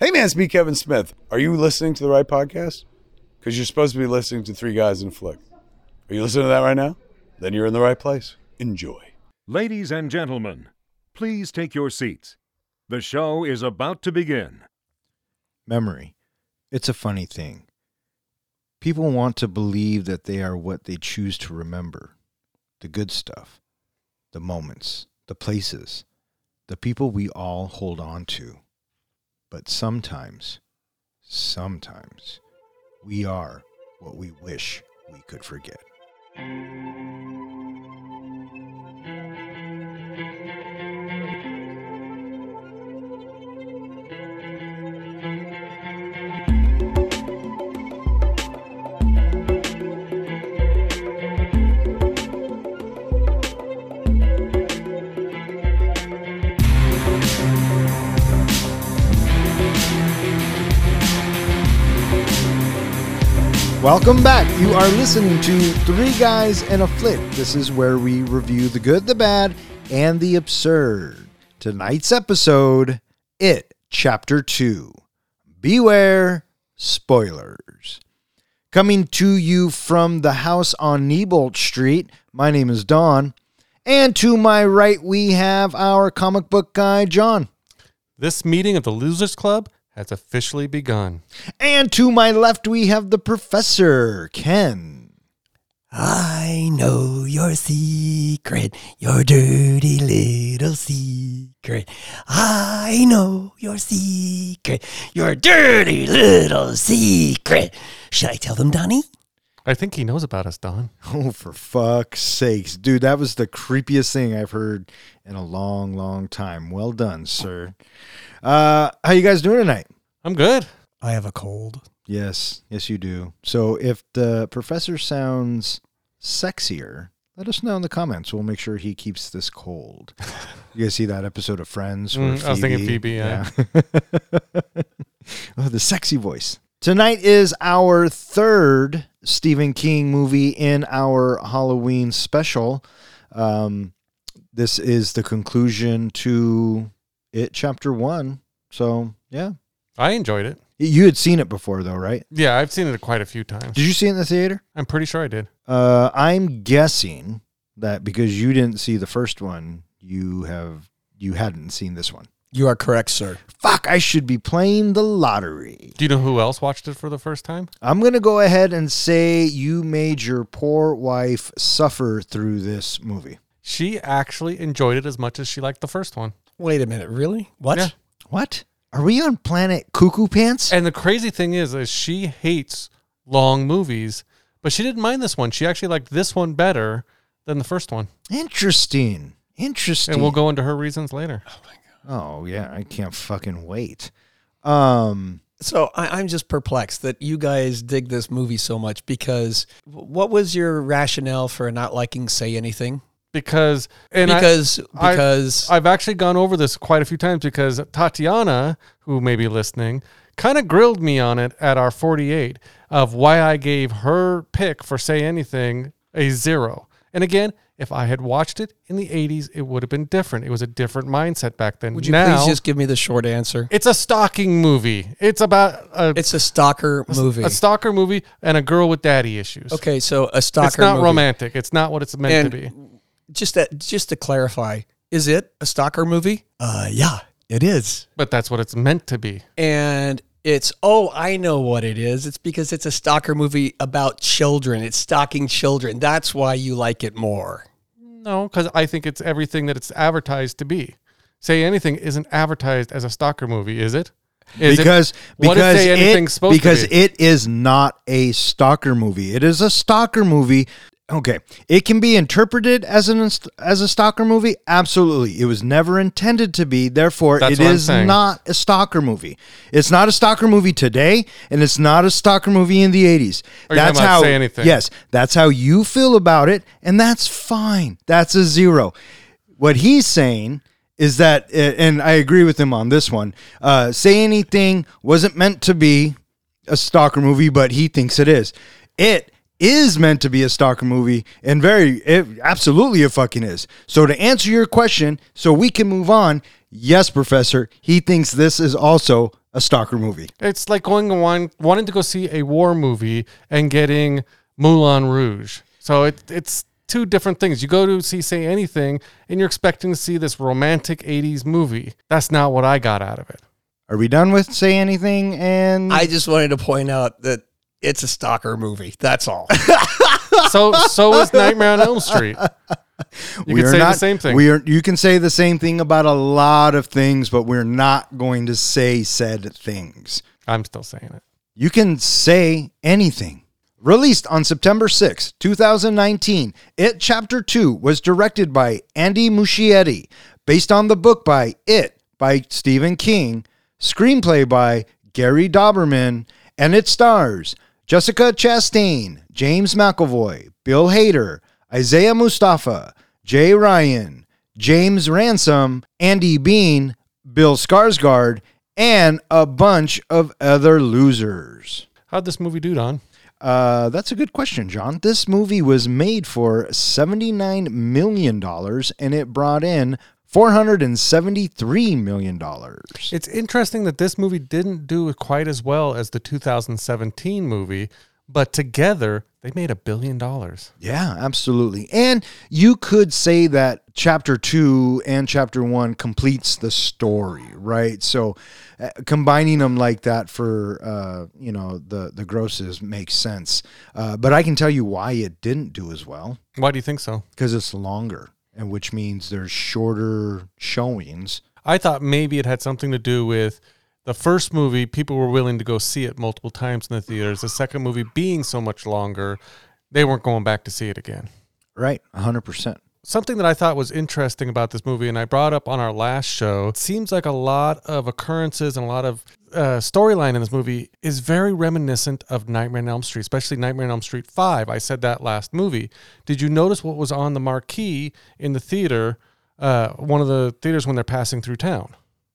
Hey man, it's me, Kevin Smith. Are you listening to the right podcast? Because you're supposed to be listening to Three Guys in a Flick. Are you listening to that right now? Then you're in the right place. Enjoy. Ladies and gentlemen, please take your seats. The show is about to begin. Memory. It's a funny thing. People want to believe that they are what they choose to remember the good stuff, the moments, the places, the people we all hold on to. But sometimes, sometimes, we are what we wish we could forget. Welcome back. You are listening to Three Guys and a Flick. This is where we review the good, the bad, and the absurd. Tonight's episode It, Chapter 2. Beware spoilers. Coming to you from the house on Neibolt Street, my name is Don. And to my right, we have our comic book guy, John. This meeting of the Losers Club has officially begun. And to my left, we have the professor, Ken. I know your secret, your dirty little secret. I know your secret, your dirty little secret. Should I tell them, Donnie? I think he knows about us, Don. Oh, for fuck's sakes. Dude, that was the creepiest thing I've heard in a long, long time. Well done, sir. Uh, how you guys doing tonight? I'm good. I have a cold. Yes, yes, you do. So if the professor sounds sexier, let us know in the comments. We'll make sure he keeps this cold. You guys see that episode of Friends? where Mm, I was thinking Phoebe, yeah. oh, the sexy voice. Tonight is our third Stephen King movie in our Halloween special. Um, this is the conclusion to it, chapter one. So, yeah. I enjoyed it. You had seen it before, though, right? Yeah, I've seen it quite a few times. Did you see it in the theater? I'm pretty sure I did. Uh, I'm guessing that because you didn't see the first one, you have you hadn't seen this one. You are correct, sir. Fuck! I should be playing the lottery. Do you know who else watched it for the first time? I'm gonna go ahead and say you made your poor wife suffer through this movie. She actually enjoyed it as much as she liked the first one. Wait a minute, really? What? Yeah. What? Are we on planet Cuckoo Pants? And the crazy thing is, is she hates long movies, but she didn't mind this one. She actually liked this one better than the first one. Interesting. Interesting. And we'll go into her reasons later. Oh yeah, I can't fucking wait. Um, So I, I'm just perplexed that you guys dig this movie so much because what was your rationale for not liking Say Anything? Because and I- because I- because I've actually gone over this quite a few times because Tatiana, who may be listening, kind of grilled me on it at our 48 of why I gave her pick for Say Anything a zero. And again, if I had watched it in the 80s, it would have been different. It was a different mindset back then. would you now, please just give me the short answer? it's a stalking movie. It's about a, It's a stalker movie. a stalker movie and a girl with daddy issues. okay, so a stalker. Movie It's not movie. romantic. It's not what it's meant And to be. Just that, just to clarify, is it a stalker movie? Uh, yeah, it is. But that's what it's meant to be. and it's oh i know what it is it's because it's a stalker movie about children it's stalking children that's why you like it more No, because I think it's everything that it's advertised to be. Say anything isn't advertised as a stalker movie, is it? Is it- because what because if Say Anything's it, supposed because be? it is not a stalker movie. It is a stalker movie. Okay, it can be interpreted as an as a stalker movie. Absolutely, it was never intended to be. Therefore, That's it is not a stalker movie. It's not a stalker movie today, and it's not a stalker movie in the '80s. Are you talking That's how. Say Anything? Yes, that's how you feel about it, and that's fine. That's a zero. What he's saying is that, and I agree with him on this one. Uh, Say anything wasn't meant to be a stalker movie, but he thinks it is. It is meant to be a stalker movie, and very, it absolutely it fucking is. So to answer your question, so we can move on. Yes, Professor, he thinks this is also a stalker movie. It's like going and want, wanting to go see a war movie and getting Moulin Rouge. So it, it's two different things. You go to see Say Anything and you're expecting to see this romantic 80s movie. That's not what I got out of it. Are we done with say anything? And I just wanted to point out that it's a stalker movie. That's all. So so is Nightmare on Elm Street. You we could are say not, the same thing. We are. You can say the same thing about a lot of things, but we're not going to say said things. I'm still saying it. You can say anything. Released on September 6, 2019, It Chapter 2 was directed by Andy Muschietti, based on the book by It by Stephen King, screenplay by Gary Dauberman, and it stars Jessica Chastain, James McAvoy, Bill Hader, Isaiah Mustafa, Jay Ryan, James Ransone, Andy Bean, Bill Skarsgård, and a bunch of other losers. How'd this movie do, Don? Uh, that's a good question, John. This movie was made for $79 million and it brought in $473 million. It's interesting that this movie didn't do quite as well as the 2017 movie, but together they made a billion dollars. Yeah, absolutely. And you could say that chapter two and chapter one completes the story, right? So uh, combining them like that for, uh, you know, the, the grosses makes sense. Uh, but I can tell you why it didn't do as well Why do you think so? because it's longer, and which means there's shorter showings. I thought maybe it had something to do with the first movie, people were willing to go see it multiple times in the theaters. The second movie being so much longer, they weren't going back to see it again. Right, 100%. Something that I thought was interesting about this movie, and I brought up on our last show, it seems like a lot of occurrences and a lot of uh, storyline in this movie is very reminiscent of Nightmare on Elm Street, especially Nightmare on Elm Street 5. I said that last movie. Did you notice what was on the marquee in the theater, uh, one of the theaters when they're passing through town?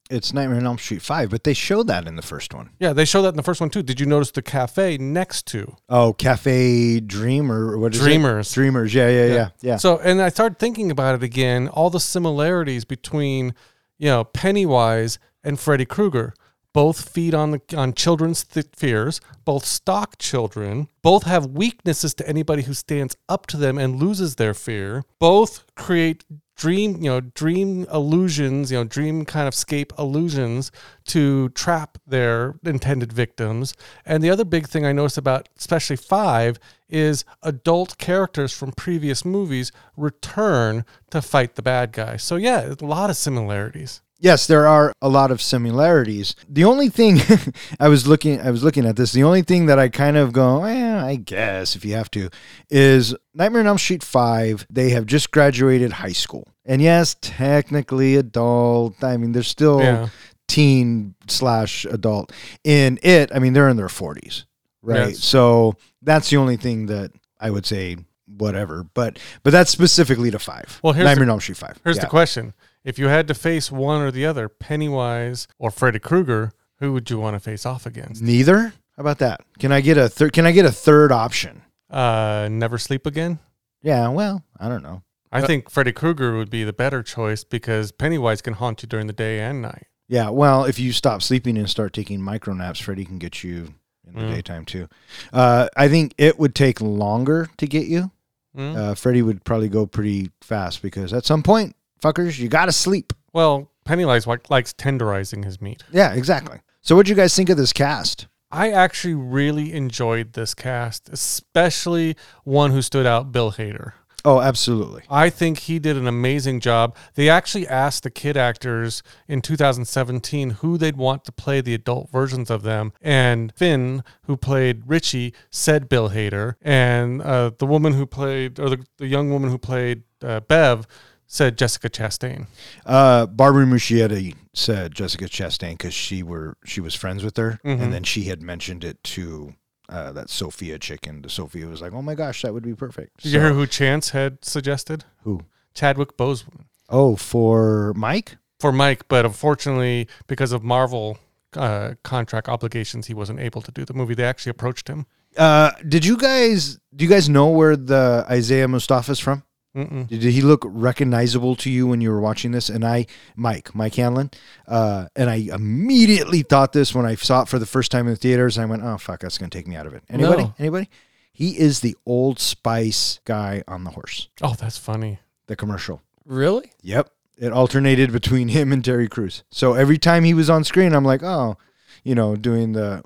It's Nightmare on Elm Street 5, but they showed that in the first one. Yeah, they show that in the first one too. Did you notice the cafe next to? Oh, Cafe Dreamer. What is it? Dreamers. Dreamers. Yeah, yeah, yeah, yeah. So, and I started thinking about it again, all the similarities between, you know, Pennywise and Freddy Krueger. Both feed on the on children's th- fears. Both stalk children. Both have weaknesses to anybody who stands up to them and loses their fear. Both create dream, you know, dream illusions, you know, dream kind of scape illusions to trap their intended victims. And the other big thing I noticed about especially 5 is adult characters from previous movies return to fight the bad guy. So yeah, a lot of similarities. Yes, there are a lot of similarities. The only thing I was looking I was looking at this, the only thing that I kind of go, eh, I guess if you have to, is Nightmare on Elm Street 5, they have just graduated high school. And yes, technically adult. I mean, they're still Yeah. teen slash adult. In it, I mean, they're in their 40s. Right. Yes. So that's the only thing that I would say whatever. But but that's specifically to five. Well, here's Nightmare the- on Elm Street 5. Here's Yeah. the question. If you had to face one or the other, Pennywise or Freddy Krueger, who would you want to face off against? Neither? How about that? Can I get a third? Can I get a third option? Uh, Never Sleep Again? Yeah. Well, I don't know. I Uh, think Freddy Krueger would be the better choice because Pennywise can haunt you during the day and night. Yeah. Well, if you stop sleeping and start taking micro naps, Freddy can get you in the Mm. daytime too. Uh, I think it would take longer to get you. Hmm? Uh, Freddy would probably go pretty fast because at some point, fuckers, you got to sleep. well, Pennywise li- likes tenderizing his meat. Yeah. Exactly. So, what do you guys think of this cast? I actually really enjoyed this cast, especially one who stood out, Bill Hader. Oh, absolutely. I think he did an amazing job. They actually asked the kid actors in 2017 who they'd want to play the adult versions of them. And Finn, who played Richie, said Bill Hader. And uh, the woman who played, or the, the young woman who played uh, Bev, said Jessica Chastain. Uh, Barbara Muschietti said Jessica Chastain because she were she was friends with her, Mhm. and then she had mentioned it to uh, that Sophia chick, and Sophia was like, "Oh my gosh, that would be perfect." Did So- you hear who Chosen had suggested? who? Chadwick Boseman. Oh, for Mike. For Mike, but unfortunately, because of Marvel uh, contract obligations, he wasn't able to do the movie. They actually approached him. Uh, did you guys? Do you guys know where the Isaiah Mustafa is from? Mm-mm. Did he look recognizable to you when you were watching this? And I, Mike, Mike Hanlon, uh, and I immediately thought this when I saw it for the first time in the theaters. And I went, "Oh fuck, that's gonna take me out of it." Anybody? No. Anybody? He is the Old Spice guy on the horse. Oh, that's funny. The commercial. Really? Yep. It alternated between him and Terry Crews. So every time he was on screen, I'm like, oh, you know, doing the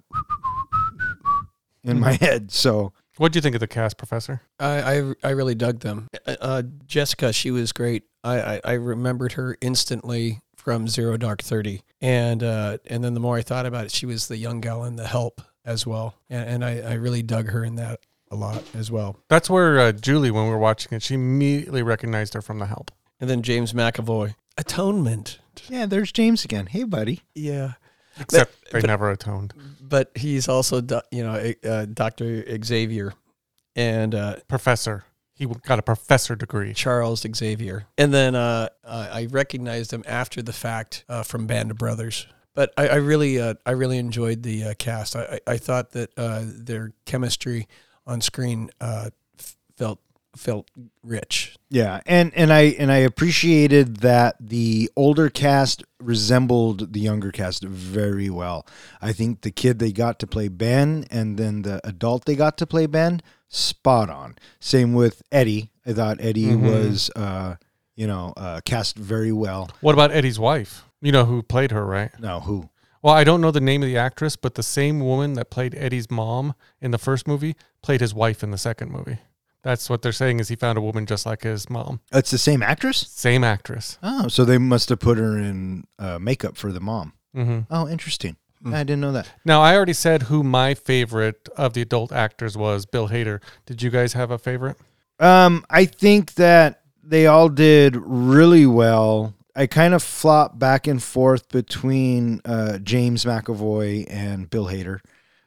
in my head. So What do you think of the cast, Professor? I, I, I really dug them. Uh, Uh, Jessica, she was great. I, I, I remembered her instantly from Zero Dark Thirty, and uh, and then the more I thought about it, she was the young gal in The Help as well, and, and I, I really dug her in that a lot as well. That's where uh, Julie, when we were watching it, she immediately recognized her from The Help. And then James McAvoy, Atonement. yeah, there's James again. Hey, buddy. Yeah, Except they but- never atoned. but he's also you know uh, Doctor Xavier, and uh, Professor. He got a professor degree. Charles Xavier. And then uh, uh, I recognized him after the fact uh, from Band of Brothers. But I, I really, uh, I really enjoyed the uh, cast. I, I I thought that uh, their chemistry on screen uh, f- felt felt rich. Yeah, and and I and I appreciated that the older cast resembled the younger cast very well. I think the kid they got to play Ben, and then the adult they got to play Ben, spot on. Same with Eddie. I thought Eddie Mhm. was, uh, you know, uh, cast very well. What about Eddie's wife? You know who played her, right? Now who? Well, I don't know the name of the actress, but the same woman that played Eddie's mom in the first movie played his wife in the second movie. That's what they're saying is he found a woman just like his mom. It's the same actress. Same actress. Oh, so they must have put her in uh, makeup for the mom. hmm Oh, interesting. Hmm. I didn't know that. Now, I already said who my favorite of the adult actors was Bill Hader. Did you guys have a favorite? Um, I think that they all did really well. I kind of flop back and forth between uh, James McAvoy and Bill Hader.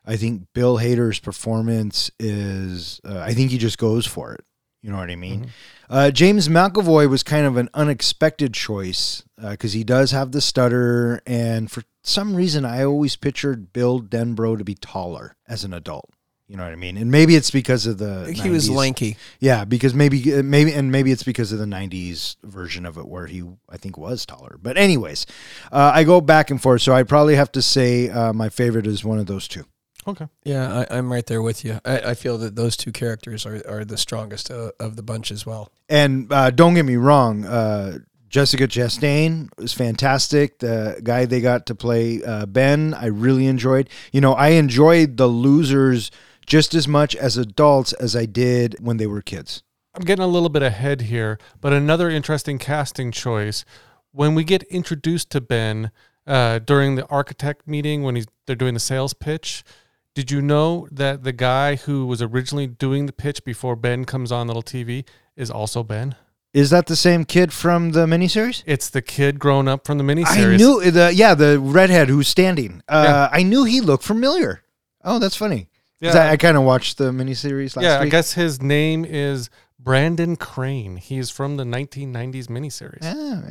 I think Bill Hader's performance is, uh, I think he just goes for it. You know what I mean? Uh, James McAvoy was kind of an unexpected choice because he does have the stutter. And for some reason, I always pictured Bill Denbrough to be taller as an adult. You know what I mean? And maybe it's because of the. he was lanky. Yeah, because maybe maybe and maybe it's because of the '90s version of it where he I think was taller. But anyways, uh, I go back and forth, so I'd probably have to say uh, my favorite is one of those two. Okay. Yeah, I, I'm right there with you. I, I feel that those two characters are, are the strongest uh, of the bunch as well. And uh, don't get me wrong, uh, Jessica Chastain was fantastic. The guy they got to play uh, Ben, I really enjoyed. You know, I enjoyed the losers just as much as adults as I did when they were kids. I'm getting a little bit ahead here, but another interesting casting choice. When we get introduced to Ben uh, during the architect meeting, when he's they're doing the sales pitch, did you know that the guy who was originally doing the pitch before Ben comes on little TV is also Ben? Is that the same kid from the miniseries? It's the kid grown up from the miniseries. I knew the yeah the redhead who's standing. Uh, Yeah. I knew he looked familiar. Oh, that's funny. Yeah. I, I kind of watched the miniseries last yeah, I guess his name is Brandon Crane. He's from the 1990s miniseries. Yeah,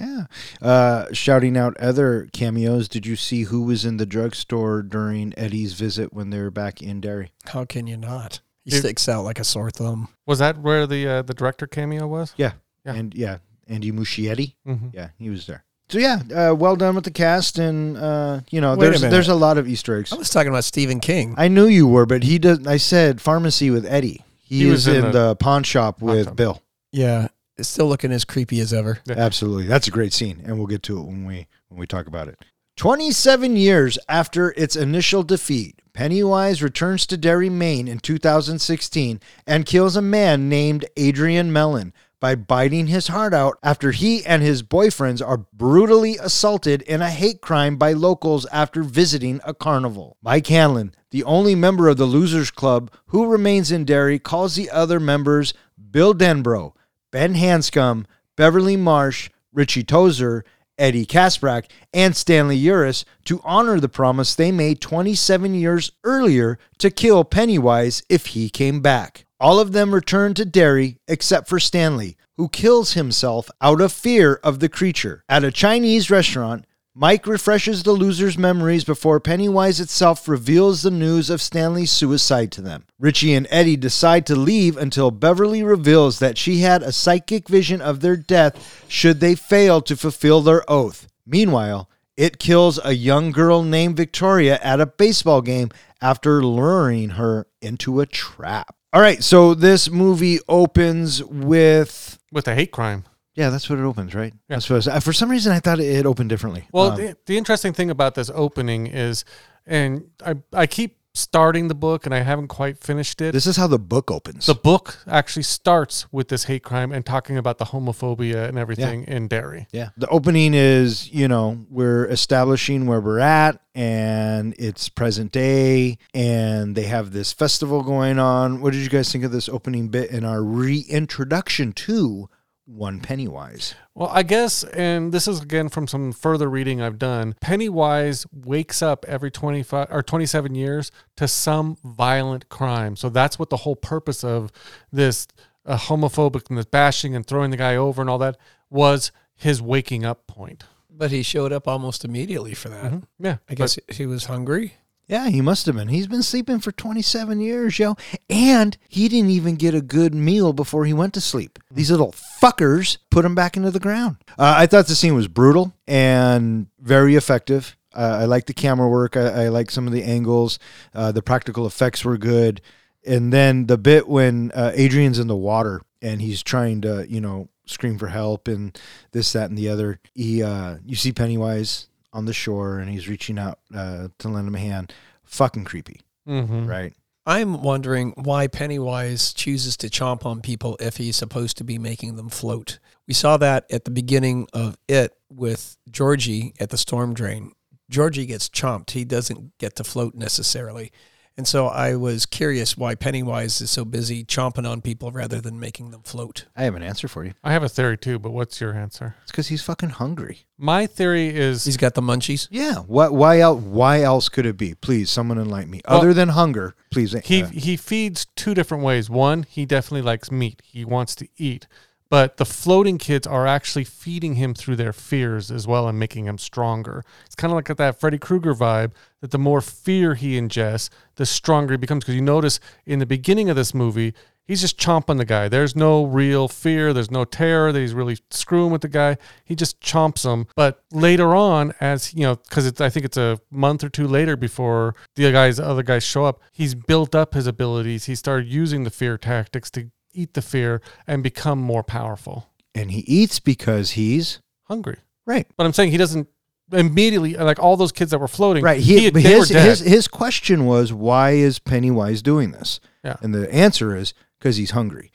yeah. Uh, shouting out other cameos. Did you see who was in the drugstore during Eddie's visit when they were back in Derry? How can you not? He Dude. sticks out like a sore thumb. Was that where the uh, the director cameo was? Yeah, Yeah. and yeah, Andy Muschietti. hmm Yeah, he was there. So yeah, uh, well done with the cast, and uh, you know, Wait there's minute. there's a lot of Easter eggs. I was talking about Stephen King. I knew you were, but he does. I said pharmacy with Eddie. He, He is was in in, the- the, pawn shop with shop. Bill. Yeah, it's still looking as creepy as ever. Yeah. Absolutely. That's a great scene and we'll get to it when we when we talk about it. 27 years after its initial defeat, Pennywise returns to Derry, Maine in 2016 and kills a man named Adrian Mellon by biting his heart out after he and his boyfriends are brutally assaulted in a hate crime by locals after visiting a carnival. Mike Hanlon, the only member of the Losers Club who remains in Derry, calls the other members Bill Denbrough, Ben Hanscom, Beverly Marsh, Richie Tozier, Eddie Kaspbrak, and Stanley Uris to honor the promise they made 27 years earlier to kill Pennywise if he came back. All of them return to Derry except for Stanley, who kills himself out of fear of the creature. At a Chinese restaurant, Mike refreshes the losers' memories before Pennywise itself reveals the news of Stanley's suicide to them. Richie and Eddie decide to leave until Beverly reveals that she had a psychic vision of their death should they fail to fulfill their oath. Meanwhile, it kills a young girl named Victoria at a baseball game after luring her into a trap. All right, so this movie opens with with a hate crime. yeah, that's what it opens, right? That's what was. For some reason, I thought it opened differently. Well, Um, the, the interesting thing about this opening is, and I I keep starting the book and I haven't quite finished it. this is how the book opens. the book actually starts with this hate crime and talking about the homophobia and everything in Derry. yeah, the opening is you know we're establishing where we're at, and it's present day, and they have this festival going on. What did you guys think of this opening bit in our reintroduction to One Pennywise? Well, I guess, and this is again from some further reading I've done. Pennywise wakes up every 25 or 27 years to some violent crime. So that's what the whole purpose of this uh, homophobic and this bashing and throwing the guy over and all that was his waking up point. But he showed up almost immediately for that. Yeah. I guess he was hungry. Yeah, he must have been. He's been sleeping for 27 years, yo. And he didn't even get a good meal before he went to sleep. These little fuckers put him back into the ground. Uh, I thought the scene was brutal and very effective. Uh, I like the camera work. I, I like some of the angles. Uh, the practical effects were good. And then the bit when uh, Adrian's in the water and he's trying to, you know, scream for help and this, that, and the other. He, uh, you see Pennywise on the shore and he's reaching out uh, to lend him a hand. Fucking creepy, Mhm. right? I'm wondering why Pennywise chooses to chomp on people if he's supposed to be making them float. We saw that at the beginning of it with Georgie at the storm drain. Georgie gets chomped. He doesn't get to float necessarily. And so I was curious why Pennywise is so busy chomping on people rather than making them float. I have an answer for you. I have a theory too, but what's your answer? It's because he's fucking hungry. My theory is He's got the munchies. Yeah. What? Why else? Why else could it be? Please, someone enlighten me. Well, Other than hunger, please. he uh, he feeds two different ways. One, he definitely likes meat. He wants to eat. But the floating kids are actually feeding him through their fears as well and making him stronger. It's kind of like that Freddy Krueger vibe that the more fear he ingests, the stronger he becomes. Because you notice in the beginning of this movie, he's just chomping the guy. There's no real fear. There's no terror that he's really screwing with the guy. He just chomps him. But later on, as you know, because I think it's a month or two later before the guys, other guys show up, he's built up his abilities. He started using the fear tactics to eat the fear and become more powerful. and he eats because he's Hungry. right. But I'm saying he doesn't immediately like all those kids that were floating. Right. He, he his, his his question was, why is Pennywise doing this? Yeah. And the answer is because he's hungry.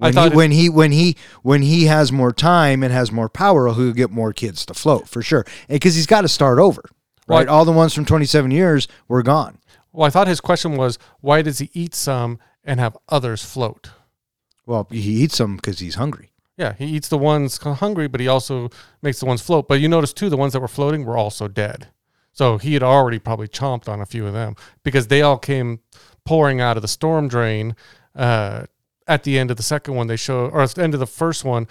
I When, thought he, it- when he when he when he has more time and has more power, he'll get more kids to float for sure. Because he's got to start over. Right. I- All the ones from 27 years were gone. well, I thought his question was why does he eat some and have others float? Well, he eats them because he's hungry. Yeah, he eats the ones hungry, but he also makes the ones float. But you notice too, the ones that were floating were also dead. So he had already probably chomped on a few of them because they all came pouring out of the storm drain uh, at the end of the second one. They show, or at the end of the first one,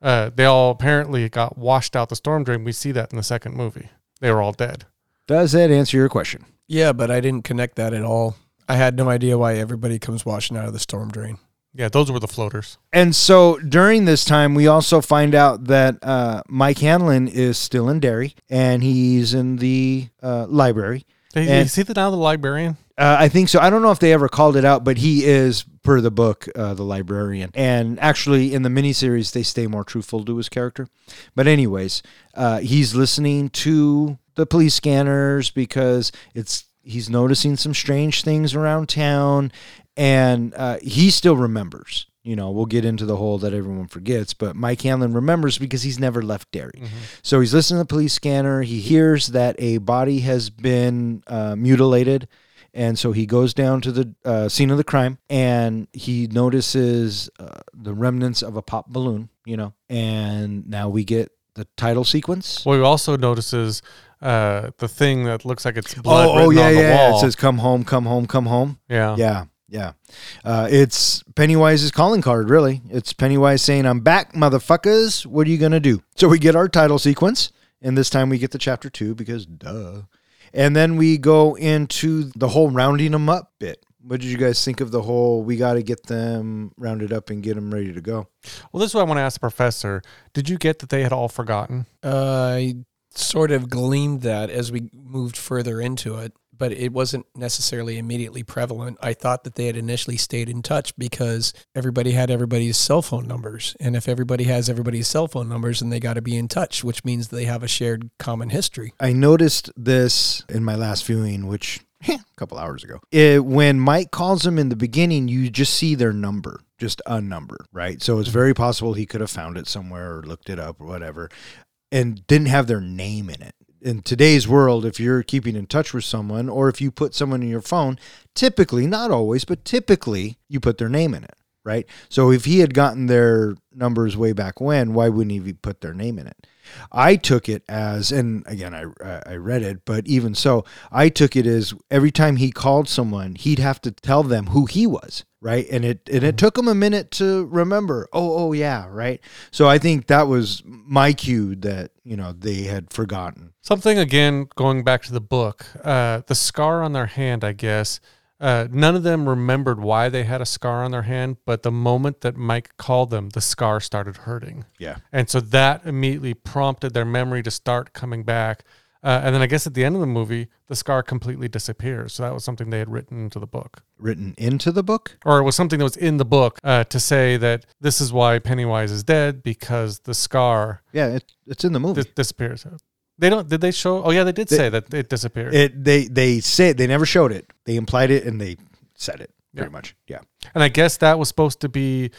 uh, they all apparently got washed out the storm drain. We see that in the second movie. They were all dead. Does that answer your question? Yeah, but I didn't connect that at all. I had no idea why everybody comes washing out of the storm drain. Yeah, those were the floaters. And so during this time, we also find out that uh, Mike Hanlon is still in Derry and he's in the uh, library. They, And- you see that now, the librarian? Uh, I think so. I don't know if they ever called it out, but he is, per the book, uh, the librarian. And actually, in the miniseries, they stay more truthful to his character. But, anyways, uh, he's listening to the police scanners because it's he's noticing some strange things around town, and uh, he still remembers. You know, we'll get into the whole that everyone forgets, but Mike Hanlon remembers because he's never left Derry. So he's listening to the police scanner. He hears that a body has been uh, mutilated. And so he goes down to the uh, scene of the crime and he notices uh, the remnants of a pop balloon, you know. And now we get the title sequence. Well, he also notices uh, the thing that looks like it's blood oh, oh, yeah, on the yeah. wall. It says, come home, come home, come home. yeah. Yeah, yeah. Uh, it's Pennywise's calling card, really. It's Pennywise saying, I'm back, motherfuckers. What are you going to do? So we get our title sequence. And this time we get to chapter two because duh. And then we go into the whole rounding them up bit. What did you guys think of the whole we got to get them rounded up and get them ready to go? Well, this is what I want to ask the professor. Did you get that they had all forgotten? I sort of gleaned that as we moved further into it, but it wasn't necessarily immediately prevalent. I thought that they had initially stayed in touch because everybody had everybody's cell phone numbers. And if everybody has everybody's cell phone numbers, then they got to be in touch, which means they have a shared common history. I noticed this in my last viewing, which a couple hours ago. It, when Mike calls them in the beginning, you just see their number, just a number, right? So it's mm-hmm. very possible he could have found it somewhere or looked it up or whatever and didn't have their name in it. In today's world, if you're keeping in touch with someone or if you put someone in your phone, typically, not always, but typically, you put their name in it, right? So if he had gotten their numbers way back when, why wouldn't he put their name in it? I took it as, and again, I I read it, but even so, I took it as every time he called someone, he'd have to tell them who he was, right? And it and it took him a minute to remember. Oh, oh yeah, right. So I think that was my cue that you know they had forgotten. Something again, going back to the book, uh, the scar on their hand, I guess. Uh, none of them remembered why they had a scar on their hand, but the moment that Mike called them, the scar started hurting. Yeah. And so that immediately prompted their memory to start coming back. Uh, and then I guess at the end of the movie, the scar completely disappears. So that was something they had written into the book. Written into the book? Or it was something that was in the book uh, to say that this is why Pennywise is dead because the scar Yeah, it, it's in the movie. dis- disappears. They don't, did they show? Oh, yeah, they did They- say that it disappeared. It they they said they never showed it. They implied it and they said it pretty Yeah. much. Yeah. And I guess that was supposed to be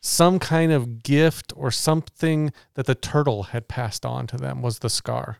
some kind of gift or something that the turtle had passed on to them was the scar,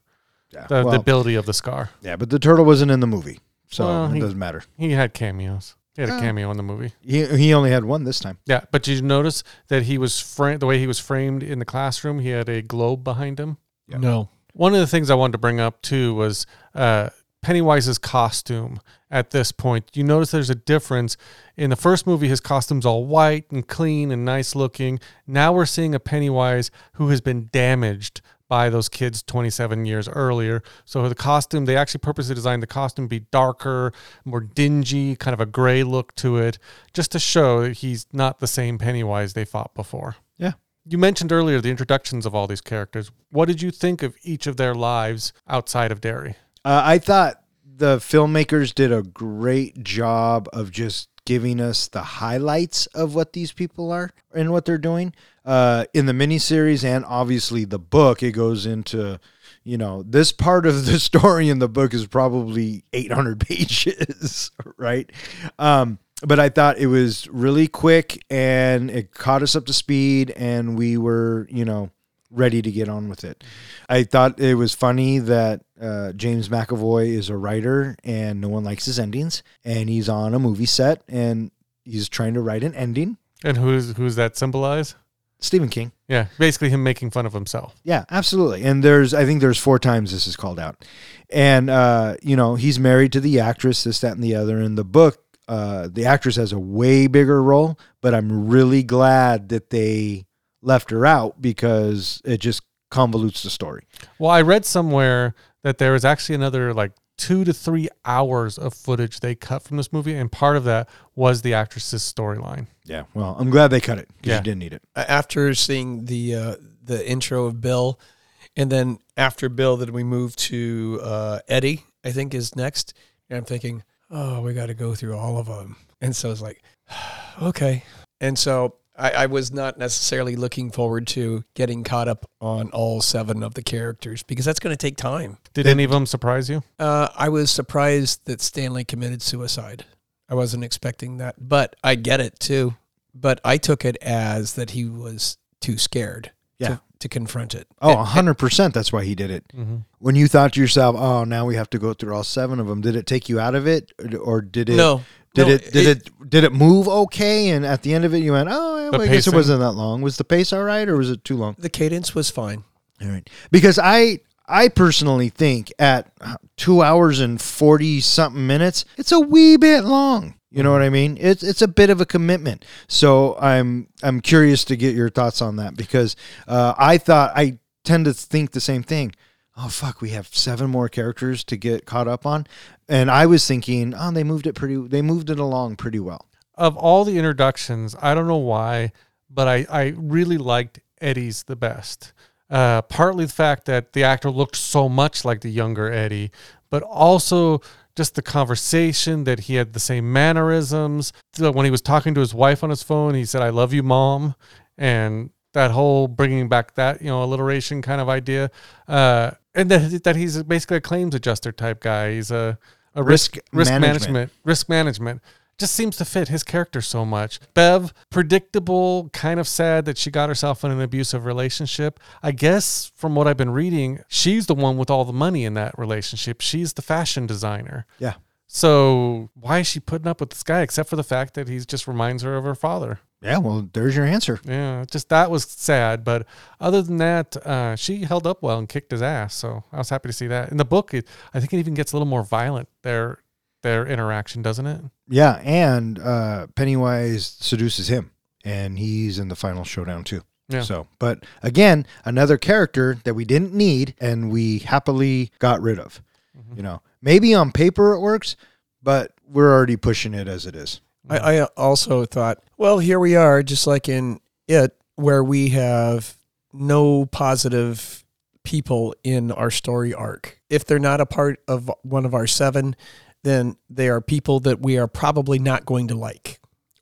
Yeah. the, well, the ability of the scar. yeah, but the turtle wasn't in the movie, so Well, it he- doesn't matter. He had cameos. He had a cameo in the movie. He he only had one this time. Yeah, but did you notice that he was framed the way he was framed in the classroom? He had a globe behind him. Yeah. No. One of the things I wanted to bring up too was uh, Pennywise's costume. At this point, you notice there's a difference. In the first movie, his costume's all white and clean and nice looking. Now we're seeing a Pennywise who has been damaged by those kids 27 years earlier. So the costume, they actually purposely designed the costume to be darker, more dingy, kind of a gray look to it, just to show that he's not the same Pennywise they fought before. Yeah. You mentioned earlier the introductions of all these characters. What did you think of each of their lives outside of Derry? Uh, I thought the filmmakers did a great job of just giving us the highlights of what these people are and what they're doing. Uh, in the miniseries and obviously the book, it goes into, you know, this part of the story in the book is probably 800 pages, right? Um, but I thought it was really quick and it caught us up to speed and we were, you know, ready to get on with it. I thought it was funny that uh, James McAvoy is a writer and no one likes his endings, and he's on a movie set and he's trying to write an ending. And who's who's that symbolize? Stephen King. Yeah, basically him making fun of himself. Yeah, absolutely. And there's, I think there's four times this is called out. And, uh, you know, he's married to the actress, this, that, and the other. In the book, uh, the actress has a way bigger role, but I'm really glad that they left her out because it just convolutes the story. Well, I read somewhere that there was actually another like two to three hours of footage they cut from this movie, and part of that was the actress's storyline. Yeah. Well, I'm glad they cut it because Yeah. you didn't need it. after seeing the uh, the intro of Bill, and then after Bill, then we move to uh, Eddie. I think is next, and I'm thinking, oh, we got to go through all of them, and so it's like, okay, and so. I, I was not necessarily looking forward to getting caught up on all seven of the characters because that's going to take time. Did any of them surprise you? Uh, I was surprised that Stanley committed suicide. I wasn't expecting that, but I get it too. But I took it as that he was too scared Yeah. to, to confront it. Oh, And- 100% that's why he did it. Mm-hmm. When you thought to yourself, oh, now we have to go through all seven of them, did it take you out of it? Or- Or did it? no, Did no, it, did it, did it move okay? And at the end of it, you went, oh, well, I guess it wasn't that long. Was the pace all right or was it too long? The cadence was fine. All right. Because I I personally think at two hours and forty something minutes, it's a wee bit long. You know what I mean? It's it's a bit of a commitment. So I'm I'm curious to get your thoughts on that because uh, I thought I tend to think the same thing. oh fuck, we have seven more characters to get caught up on, and I was thinking, oh, they moved it pretty, they moved it along pretty well. Of all the introductions, I don't know why, but I, I really liked Eddie's the best. Uh, partly the fact that the actor looked so much like the younger Eddie, but also just the conversation that he had the same mannerisms. So when he was talking to his wife on his phone, he said, "I love you, mom," and that whole bringing back that you know alliteration kind of idea, uh, and that that he's basically a claims adjuster type guy. He's a, a risk Risk risk management. management risk management just seems to fit his character so much. Bev, predictable, kind of sad that she got herself in an abusive relationship. I guess from what I've been reading, she's the one with all the money in that relationship. She's the fashion designer. Yeah. So why is she putting up with this guy except for the fact that he just reminds her of her father? Yeah, well, there's your answer. Yeah, just that was sad. But other than that, uh, she held up well and kicked his ass. So I was happy to see that. In the book, it, I think it even gets a little more violent. Their their interaction, doesn't it? Yeah, and uh, Pennywise seduces him, and he's in the final showdown too. Yeah. So, but again, another character that we didn't need and we happily got rid of. Mm-hmm. You know, maybe on paper it works, but we're already pushing it as it is. I, I also thought, well, here we are, just like in it, where we have no positive people in our story arc. If they're not a part of one of our seven, then they are people that we are probably not going to like.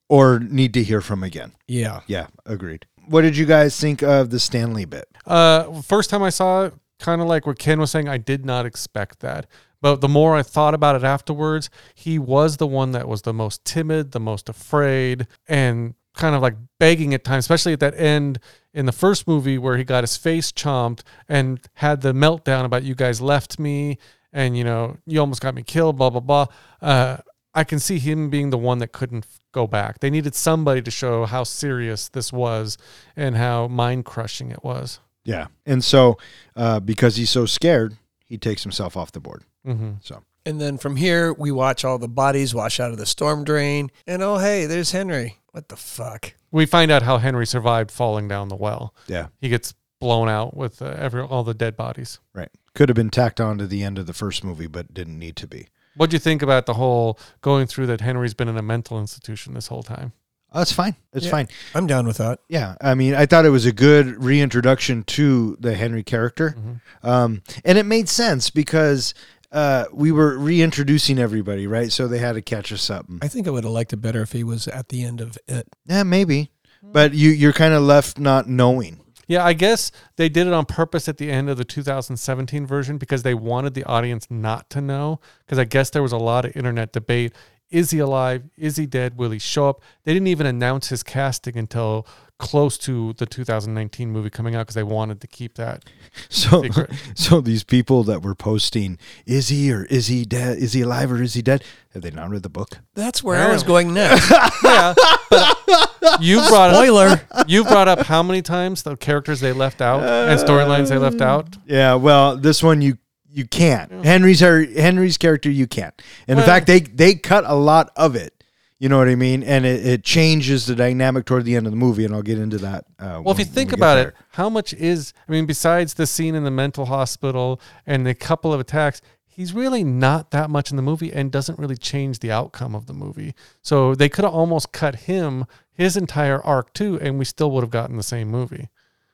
Or need to hear from again. Yeah. Yeah, agreed. What did you guys think of the Stanley bit? Uh, first time I saw it, kind of like what Ken was saying, I did not expect that. But the more I thought about it afterwards, he was the one that was the most timid, the most afraid, and kind of like begging at times, especially at that end in the first movie where he got his face chomped and had the meltdown about you guys left me and you know you almost got me killed, blah blah blah. Uh, I can see him being the one that couldn't go back. They needed somebody to show how serious this was and how mind crushing it was. Yeah. And so, uh, because he's so scared, he takes himself off the board. hmm So, And then from here, we watch all the bodies wash out of the storm drain. And oh, hey, there's Henry. What the fuck? We find out how Henry survived falling down the well. yeah, He gets blown out with uh, every all the dead bodies. right. Could have been tacked on to the end of the first movie, but didn't need to be. What do you think about the whole going through that Henry's been in a mental institution this whole time? Oh, it's fine. It's Yeah. fine. I'm down with that. Yeah, I mean, I thought it was a good reintroduction to the Henry character, um, and it made sense because uh, we were reintroducing everybody, right? So they had to catch us up. I think I would have liked it better if he was at the end of it. Yeah, maybe, but you you're kind of left not knowing. Yeah, I guess they did it on purpose at the end of the 2017 version because they wanted the audience not to know. Because I guess there was a lot of internet debate. Is he alive? Is he dead? Will he show up? They didn't even announce his casting until close to the 2019 movie coming out because they wanted to keep that. So, Secret. so these people that were posting, is he or is he dead? Is he alive or is he dead? Have they not read the book? That's where I was going next. Yeah, but you brought up, Spoiler. you brought up how many times the characters they left out and storylines they left out. Yeah, well, this one you you can't. Henry's her Henry's character you can't. And in fact, they they cut a lot of it. You know what I mean? And it, it changes the dynamic toward the end of the movie, and I'll get into that. Uh, Well, if you think about it, how much is, I mean, besides the scene in the mental hospital and the couple of attacks, he's really not that much in the movie and doesn't really change the outcome of the movie. So they could have almost cut him, his entire arc too, and we still would have gotten the same movie.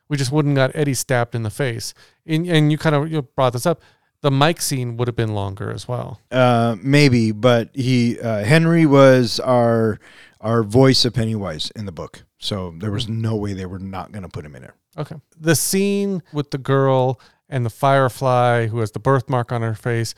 We just wouldn't got Eddie stabbed in the face. And, and you kind of you brought this up. The Mike scene would have been longer as well. uh, maybe, but he uh, Henry was our our voice of Pennywise in the book, so there was no way they were not going to put him in there. Okay. The scene with the girl and the firefly who has the birthmark on her face,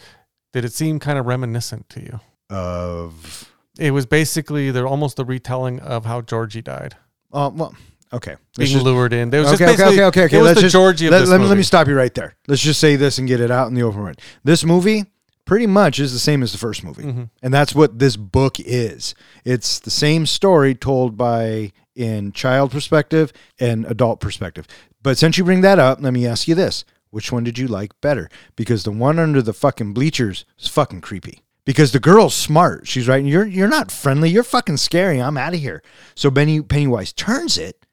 did it seem kind of reminiscent to you? Of It was basically they're almost the retelling of how Georgie died, uh, well, okay, being just- lured in. There was okay, just okay, okay, okay, okay. It was let's the just, Georgie let, let me, let me stop you right there. Let's just say this and get it out in the open right. This movie pretty much is the same as the first movie, Mm-hmm. and that's what this book is. It's the same story told by in child perspective and adult perspective. But since you bring that up, let me ask you this: Which one did you like better? Because the one under the fucking bleachers is fucking creepy. Because the girl's smart. She's right. You're you're not friendly. You're fucking scary. I'm out of here. So Benny Pennywise turns it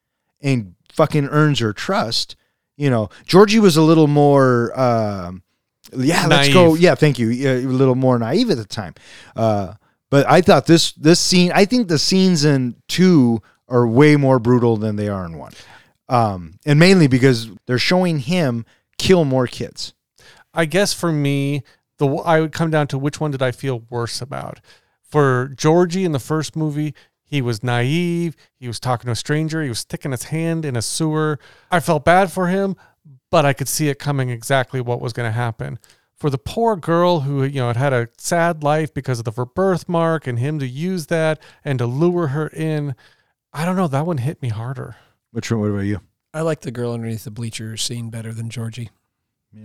and fucking earns her trust. You know, Georgie was a little more um Yeah, let's go. Yeah, thank you. Yeah, a little more naive at the time. Uh, but I thought this this scene. I think the scenes in two are way more brutal than they are in one, um, and mainly because they're showing him kill more kids. I guess for me, the I would come down to which one did I feel worse about. For Georgie in the first movie, he was naive. He was talking to a stranger. He was sticking his hand in a sewer. I felt bad for him, but I could see it coming exactly what was going to happen. For the poor girl who you know had had a sad life because of the her birthmark and him to use that and to lure her in, I don't know. That one hit me harder. Which one? What about you? I like the girl underneath the bleachers scene better than Georgie.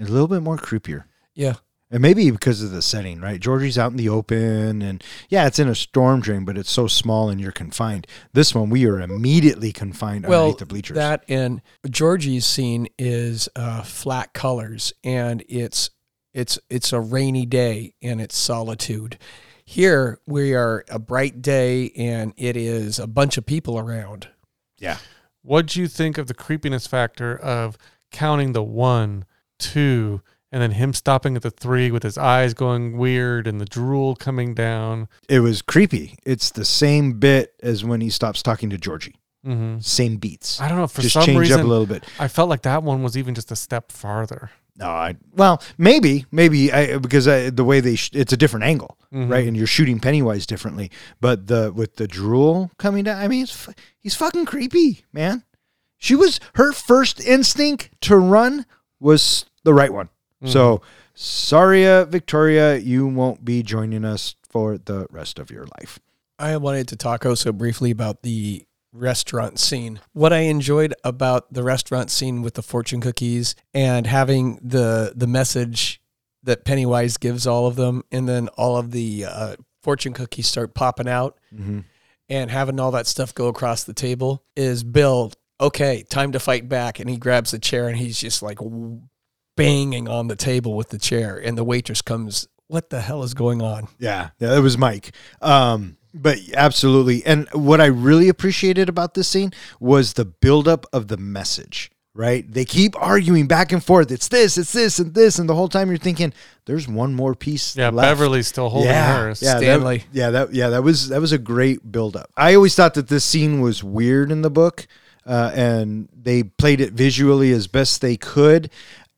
A little bit more creepier. Yeah. And maybe because of the setting, right? Georgie's out in the open, and yeah, it's in a storm drain, but it's so small and you're confined. This one, we are immediately confined Well, underneath the bleachers. that and Georgie's scene is uh, flat colors, and it's it's it's a rainy day and it's solitude. Here we are a bright day and it is a bunch of people around. yeah, What do you think of the creepiness factor of counting the one, two, and then him stopping at the three with his eyes going weird and the drool coming down? it was creepy. It's the same bit as when he stops talking to Georgie. hmm Same beats. I don't know. For Just some change reason, up a little bit. I felt like that one was even just a step farther. No, I well maybe maybe I, because I, the way they sh- it's a different angle, Mhm. right? And you're shooting Pennywise differently. But the with the drool coming down, I mean, it's, fu- he's fucking creepy, man. She was her first instinct to run was the right one. So sorry, uh, Victoria, you won't be joining us for the rest of your life. I wanted to talk also briefly about the restaurant scene. What I enjoyed about the restaurant scene with the fortune cookies and having the the message that Pennywise gives all of them, and then all of the uh, fortune cookies start popping out, Mhm. and having all that stuff go across the table is Bill. Okay, time to fight back, and he grabs the chair and he's just like banging on the table with the chair, and the waitress comes. What the hell is going on? Yeah, yeah, that was Mike. Um, but absolutely, and what I really appreciated about this scene was the buildup of the message. Right? They keep arguing back and forth. It's this, it's this, and this, and the whole time you're thinking, "There's one more piece." Yeah, left. Beverly's still holding yeah, hers. Yeah, that- Stanley. yeah, that yeah, that was that was a great buildup. I always thought that this scene was weird in the book, uh, and they played it visually as best they could.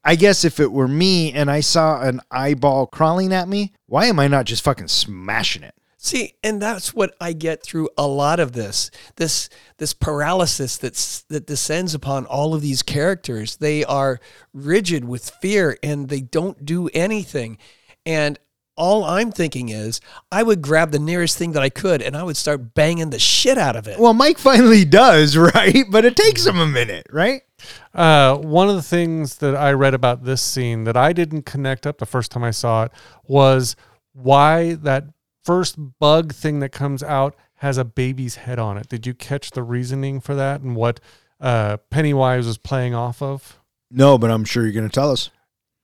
I guess if it were me and I saw an eyeball crawling at me, why am I not just fucking smashing it? See, and that's what I get through a lot of this. This this paralysis that's that descends upon all of these characters. They are rigid with fear and they don't do anything. And all I'm thinking is I would grab the nearest thing that I could and I would start banging the shit out of it. Well, Mike finally does, right? But it takes him a minute, right? Uh, one of the things that I read about this scene that I didn't connect up the first time I saw it was why that first bug thing that comes out has a baby's head on it. Did you catch the reasoning for that and what uh, Pennywise was playing off of? No, but I'm sure you're going to tell us.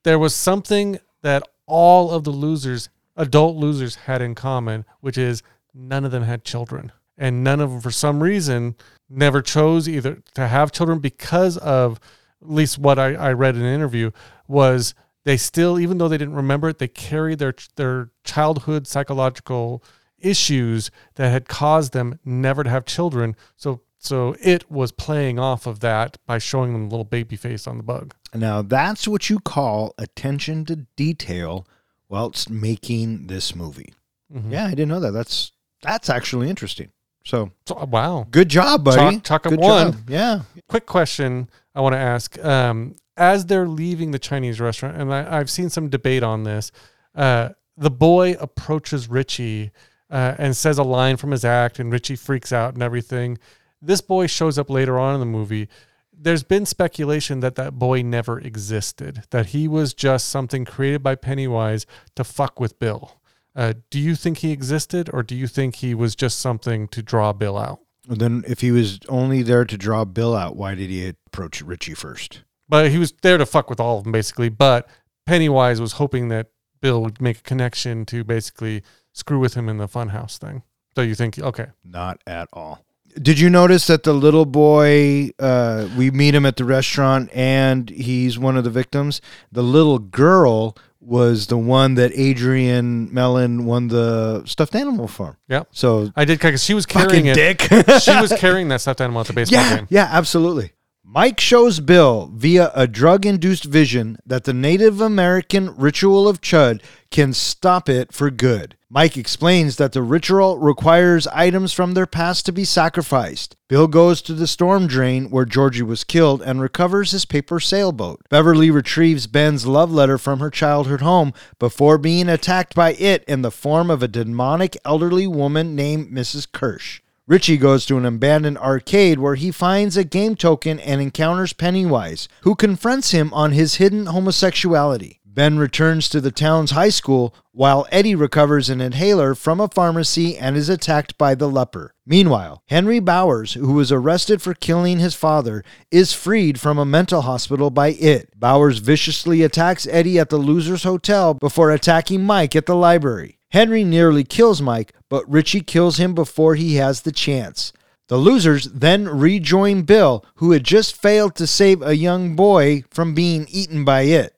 There was something that all of the losers, adult losers, had in common, which is none of them had children. And none of them, for some reason, never chose either to have children because of, at least what I, I read in an interview, was they still, even though they didn't remember it, they carried their their childhood psychological issues that had caused them never to have children. So so it was playing off of that by showing them the little baby face on the bug. Now, that's what you call attention to detail whilst making this movie. Mhm. Yeah, I didn't know that. That's that's actually interesting. So, So, wow. good job, buddy. Up good one. job. Yeah. quick question I want to ask. Um, as they're leaving the Chinese restaurant, and I, I've seen some debate on this, uh, the boy approaches Richie uh, and says a line from his act, and Richie freaks out and everything. This boy shows up later on in the movie. There's been speculation that that boy never existed, that he was just something created by Pennywise to fuck with Bill. Uh, do you think he existed, or do you think he was just something to draw Bill out? Well, then, if he was only there to draw Bill out, why did he approach Richie first? But he was there to fuck with all of them, basically. But Pennywise was hoping that Bill would make a connection to basically screw with him in the funhouse thing. So you think, okay, Not at all. Did you notice that the little boy, uh, we meet him at the restaurant and he's one of the victims? The little girl was the one that Adrian Mellon won the stuffed animal from. Yep. So I did because she was carrying it. dick. she was carrying that stuffed animal at the baseball yeah, game. yeah, absolutely. Mike shows Bill via a drug induced vision that the Native American ritual of Chud can stop it for good. Mike explains that the ritual requires items from their past to be sacrificed. Bill goes to the storm drain where Georgie was killed and recovers his paper sailboat. Beverly retrieves Ben's love letter from her childhood home before being attacked by it in the form of a demonic elderly woman named Mrs. Kersh. Richie goes to an abandoned arcade where he finds a game token and encounters Pennywise, who confronts him on his hidden homosexuality. Ben returns to the town's high school while Eddie recovers an inhaler from a pharmacy and is attacked by the leper. Meanwhile, Henry Bowers, who was arrested for killing his father, is freed from a mental hospital by it. Bowers viciously attacks Eddie at the Losers Hotel before attacking Mike at the library. Henry nearly kills Mike, but Richie kills him before he has the chance. The losers then rejoin Bill, who had just failed to save a young boy from being eaten by it.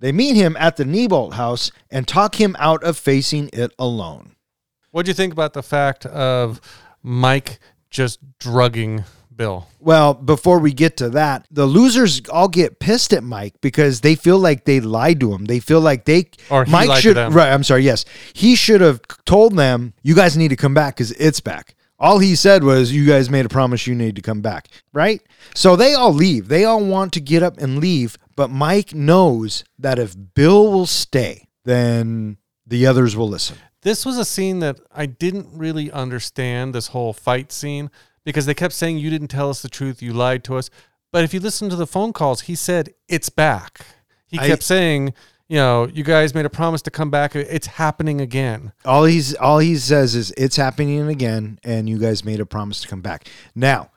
They meet him at the Neibolt house and talk him out of facing it alone. What do you think about the fact of Mike just drugging Bill? Well, before we get to that, the losers all get pissed at Mike because they feel like they lied to him. They feel like they Or Mike should them. right. I'm sorry. Yes, he should have told them, "You guys need to come back because it's back." All he said was, "You guys made a promise. You need to come back." Right. So they all leave. They all want to get up and leave, but Mike knows that if Bill will stay, then the others will listen. This was a scene that I didn't really understand this whole fight scene because they kept saying you didn't tell us the truth, you lied to us. But if you listen to the phone calls, he said it's back. He I- kept saying, you know, you guys made a promise to come back. It's happening again. All he's all he says is it's happening again, and you guys made a promise to come back. Now,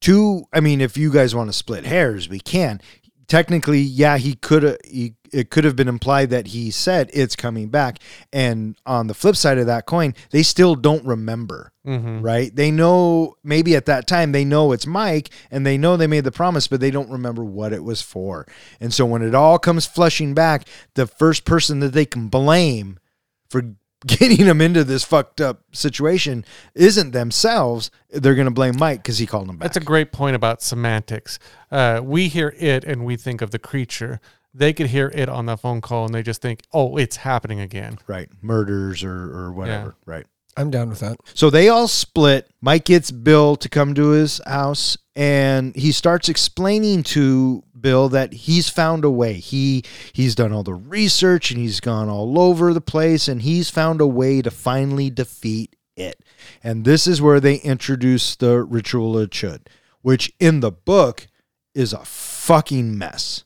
two. I mean, if you guys want to split hairs, we can. Technically, yeah, he could have. He, it could have been implied that he said it's coming back, and on the flip side of that coin, they still don't remember. Mm-hmm. Right? They know maybe at that time they know it's Mike, and they know they made the promise, but they don't remember what it was for. And so when it all comes flushing back, the first person that they can blame for getting them into this fucked up situation isn't themselves. They're going to blame Mike because he called them back. That's a great point about semantics. Uh, we hear it and we think of the creature. They could hear it on the phone call and they just think, oh, it's happening again. right. Murders or, or whatever. Right. I'm down with that. So they all split. Mike gets Bill to come to his house and he starts explaining to Bill that he's found a way. He he's done all the research and he's gone all over the place and he's found a way to finally defeat it. And this is where they introduce the ritual of Chud, which in the book is a fucking mess.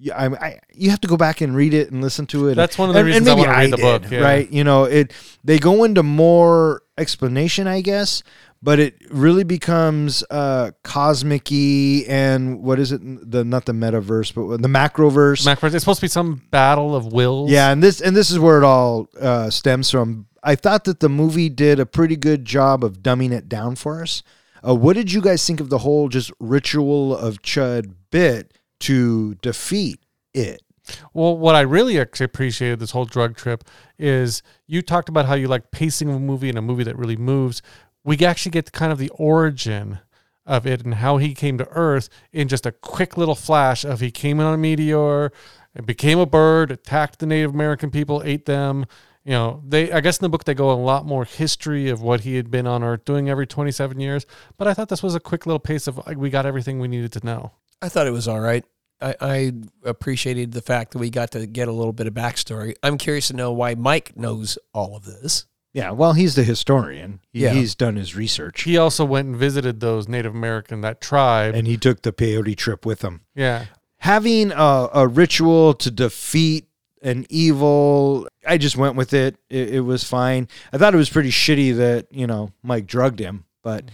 Yeah, I, I, you have to go back and read it and listen to it. That's one of the reasons I wanna read the book, yeah. right? You know, it they go into more explanation, I guess, but it really becomes uh cosmic-y and what is it? The not the metaverse, but the macroverse. Macro, it's supposed to be some battle of wills. Yeah, and this and this is where it all uh, stems from. I thought that the movie did a pretty good job of dumbing it down for us. Uh, what did you guys think of the whole just ritual of Chud bit to defeat it? Well, what I really appreciated this whole drug trip is you talked about how you like pacing of a movie and a movie that really moves. We actually get kind of the origin of it and how he came to Earth in just a quick little flash of he came in on a meteor, became a bird, attacked the Native American people, ate them. You know, they I guess in the book they go a lot more history of what he had been on Earth doing every 27 years. But I thought this was a quick little pace of like we got everything we needed to know. I thought it was all right. I, I appreciated the fact that we got to get a little bit of backstory. I'm curious to know why Mike knows all of this. Yeah, well, he's the historian. He, Yeah. He's done his research, He also went and visited those Native American that tribe. and he took the peyote trip with him. yeah. having a, a ritual to defeat an evil i just went with it. it it was fine i thought it was pretty shitty that you know mike drugged him but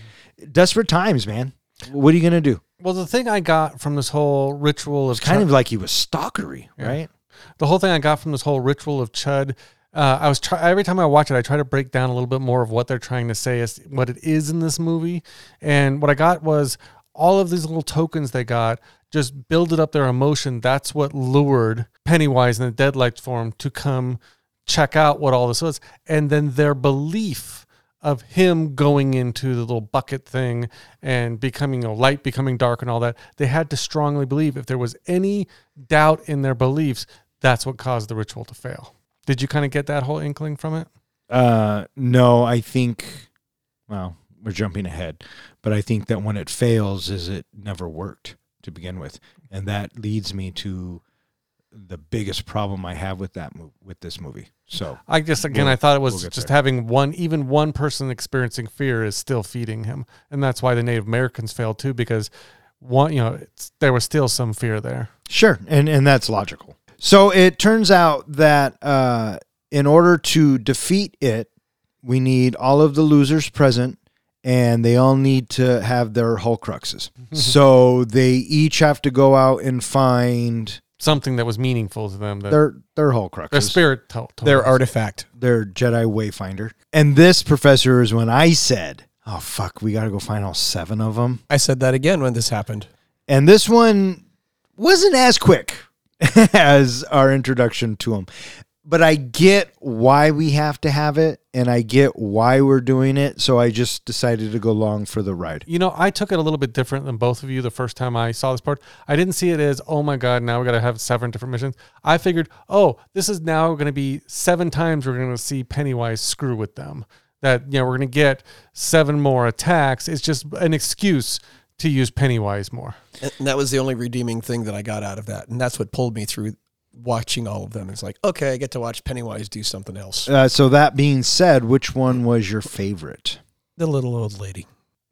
desperate times man what are you gonna do Well, the thing I got from this whole ritual of it's kind of like he was stalkery Yeah. right the whole thing I got from this whole ritual of Chud. Uh, I was try- every time I watch it, I try to break down a little bit more of what they're trying to say, as what it is in this movie. And what I got was all of these little tokens they got just builded up their emotion. That's what lured Pennywise in the Deadlight form to come check out what all this was. And then their belief of him going into the little bucket thing and becoming you know, light, becoming dark, and all that, they had to strongly believe if there was any doubt in their beliefs, that's what caused the ritual to fail. Did you kind of get that whole inkling from it? Uh, no, I think. Well, we're jumping ahead, but I think that when it fails, is it never worked to begin with, and that leads me to the biggest problem I have with that move with this movie. So I guess again, We'll- I thought it was we'll just there. having one, even one person experiencing fear is still feeding him, and that's why the Native Americans failed too, because one, you know, it's, there was still some fear there. Sure, and and that's logical. So it turns out that uh, in order to defeat it, we need all of the losers present, and they all need to have their Horcruxes. so they each have to go out and find Something that was meaningful to them. That their their Horcruxes, their spirit told. told Their us. artifact. their Jedi Wayfinder. And this professor is when I said, "Oh fuck, we got to go find all seven of them." I said that again when this happened. And this one wasn't as quick as our introduction to him. But I get why we have to have it and I get why we're doing it. So I just decided to go along for the ride. You know, I took it a little bit different than both of you the first time I saw this part. I didn't see it as, oh my God, now we got to have seven different missions. I figured, oh, this is now going to be seven times we're going to see Pennywise screw with them. That, you know, we're going to get seven more attacks. It's just an excuse to use Pennywise more. And that was the only redeeming thing that I got out of that. And that's what pulled me through watching all of them. It's like, okay, I get to watch Pennywise do something else. Uh, so that being said, which one was your favorite? The little old lady.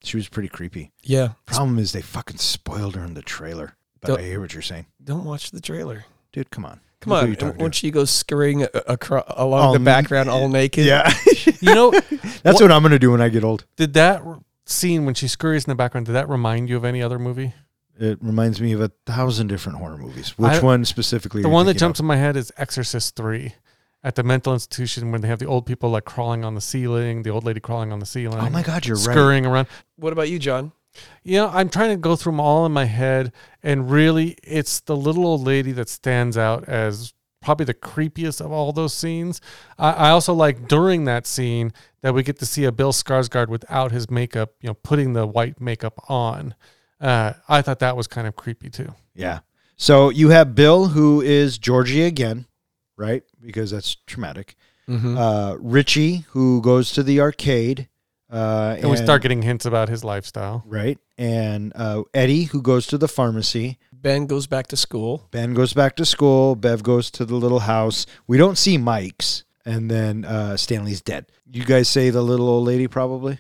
She was pretty creepy. Yeah. Problem is they fucking spoiled her in the trailer. But Don't- I hear what you're saying. Don't watch the trailer. Dude, come on. Come Look who on. you're talking When to. she goes scurrying a- acro- along All the n- background all naked. Yeah. You know, That's what I'm going to do when I get old. did that r- scene when she scurries in the background, did that remind you of any other movie? It reminds me of a thousand different horror movies. Which I- one specifically? The are you one that jumps of? in my head is Exorcist 3 at the mental institution when they have the old people like crawling on the ceiling, the old lady crawling on the ceiling. Oh my God, you're right. scurrying around. What about you, John? You know, I'm trying to go through them all in my head, and really, it's the little old lady that stands out as probably the creepiest of all those scenes. I, I also like during that scene that we get to see a Bill Skarsgård without his makeup, you know, putting the white makeup on. Uh, I thought that was kind of creepy too. Yeah. So you have Bill, who is Georgie again, right? Because that's traumatic. Mm-hmm. Uh, Richie, who goes to the arcade. Uh, And, we start getting hints about his lifestyle. right, and uh, Eddie, who goes to the pharmacy. Ben goes back to school. Ben goes back to school. Bev goes to the little house. We don't see Mike's, and then uh, Stanley's dead. You guys say the little old lady, probably.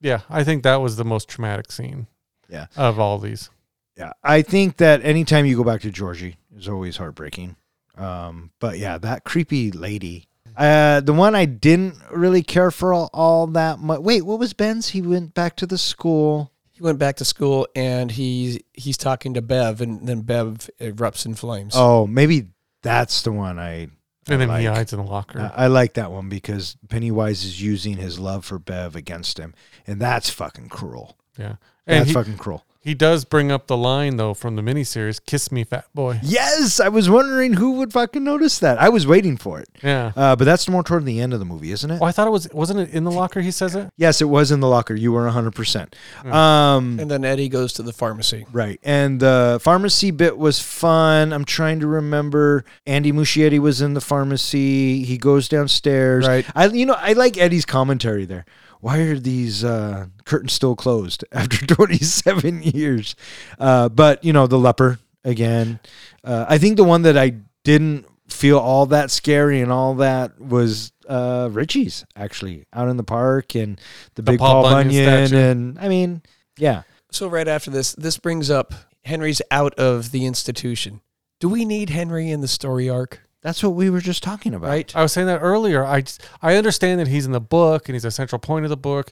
Yeah, I think that was the most traumatic scene. Yeah. Of all these. Yeah, I think that anytime you go back to Georgie is always heartbreaking. Um, but yeah, that creepy lady. Uh, the one I didn't really care for all, all that much. Wait, what was Ben's? He went back to the school. He went back to school and he's he's talking to Bev and then Bev erupts in flames. Oh, maybe that's the one I. I And then he like. hides in the locker. I I like that one because Pennywise is using his love for Bev against him, and that's fucking cruel. yeah. And That's he, fucking cruel. He does bring up the line though from the miniseries, Kiss Me Fat Boy. Yes, I was wondering who would fucking notice that. I was waiting for it, Yeah. uh, but that's more toward the end of the movie, isn't it? Oh, I thought it was wasn't it in the locker he says it? Yes, it was in the locker. You were 100%. Hmm. Um, And then Eddie goes to the pharmacy. right. And the pharmacy bit was fun. I'm trying to remember. Andy Muschietti was in the pharmacy. He goes downstairs. Right. I, you know, I like Eddie's commentary there. Why are these uh, curtains still closed after 27 years? Uh, but, you know, the leper again. Uh, I think the one that I didn't feel all that scary and all that was uh, Richie's actually out in the park and the, The big Paul Paul, Bunyan Bunyan. And I mean, yeah. So right after this, this brings up Henry's out of the institution. Do we need Henry in the story arc? That's what we were just talking about. Right? I was saying that earlier. I just- I understand that he's in the book and he's a central point of the book,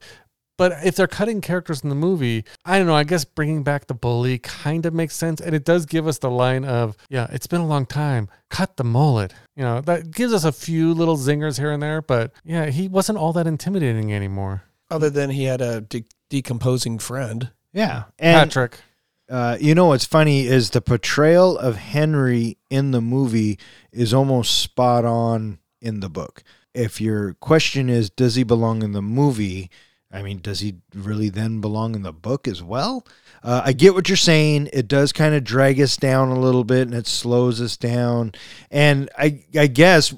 but if they're cutting characters in the movie, I don't know. I guess bringing back the bully kind of makes sense, and it does give us the line of, "Yeah, it's been a long time. Cut the mullet." You know, that gives us a few little zingers here and there, but yeah, he wasn't all that intimidating anymore. Other than he had a de- decomposing friend. Yeah. And Patrick, Uh, you know what's funny is the portrayal of Henry in the movie is almost spot on in the book. If your question is, does he belong in the movie? I mean, does he really then belong in the book as well? Uh, I get what you're saying. It does kind of drag us down a little bit and it slows us down. And I, I guess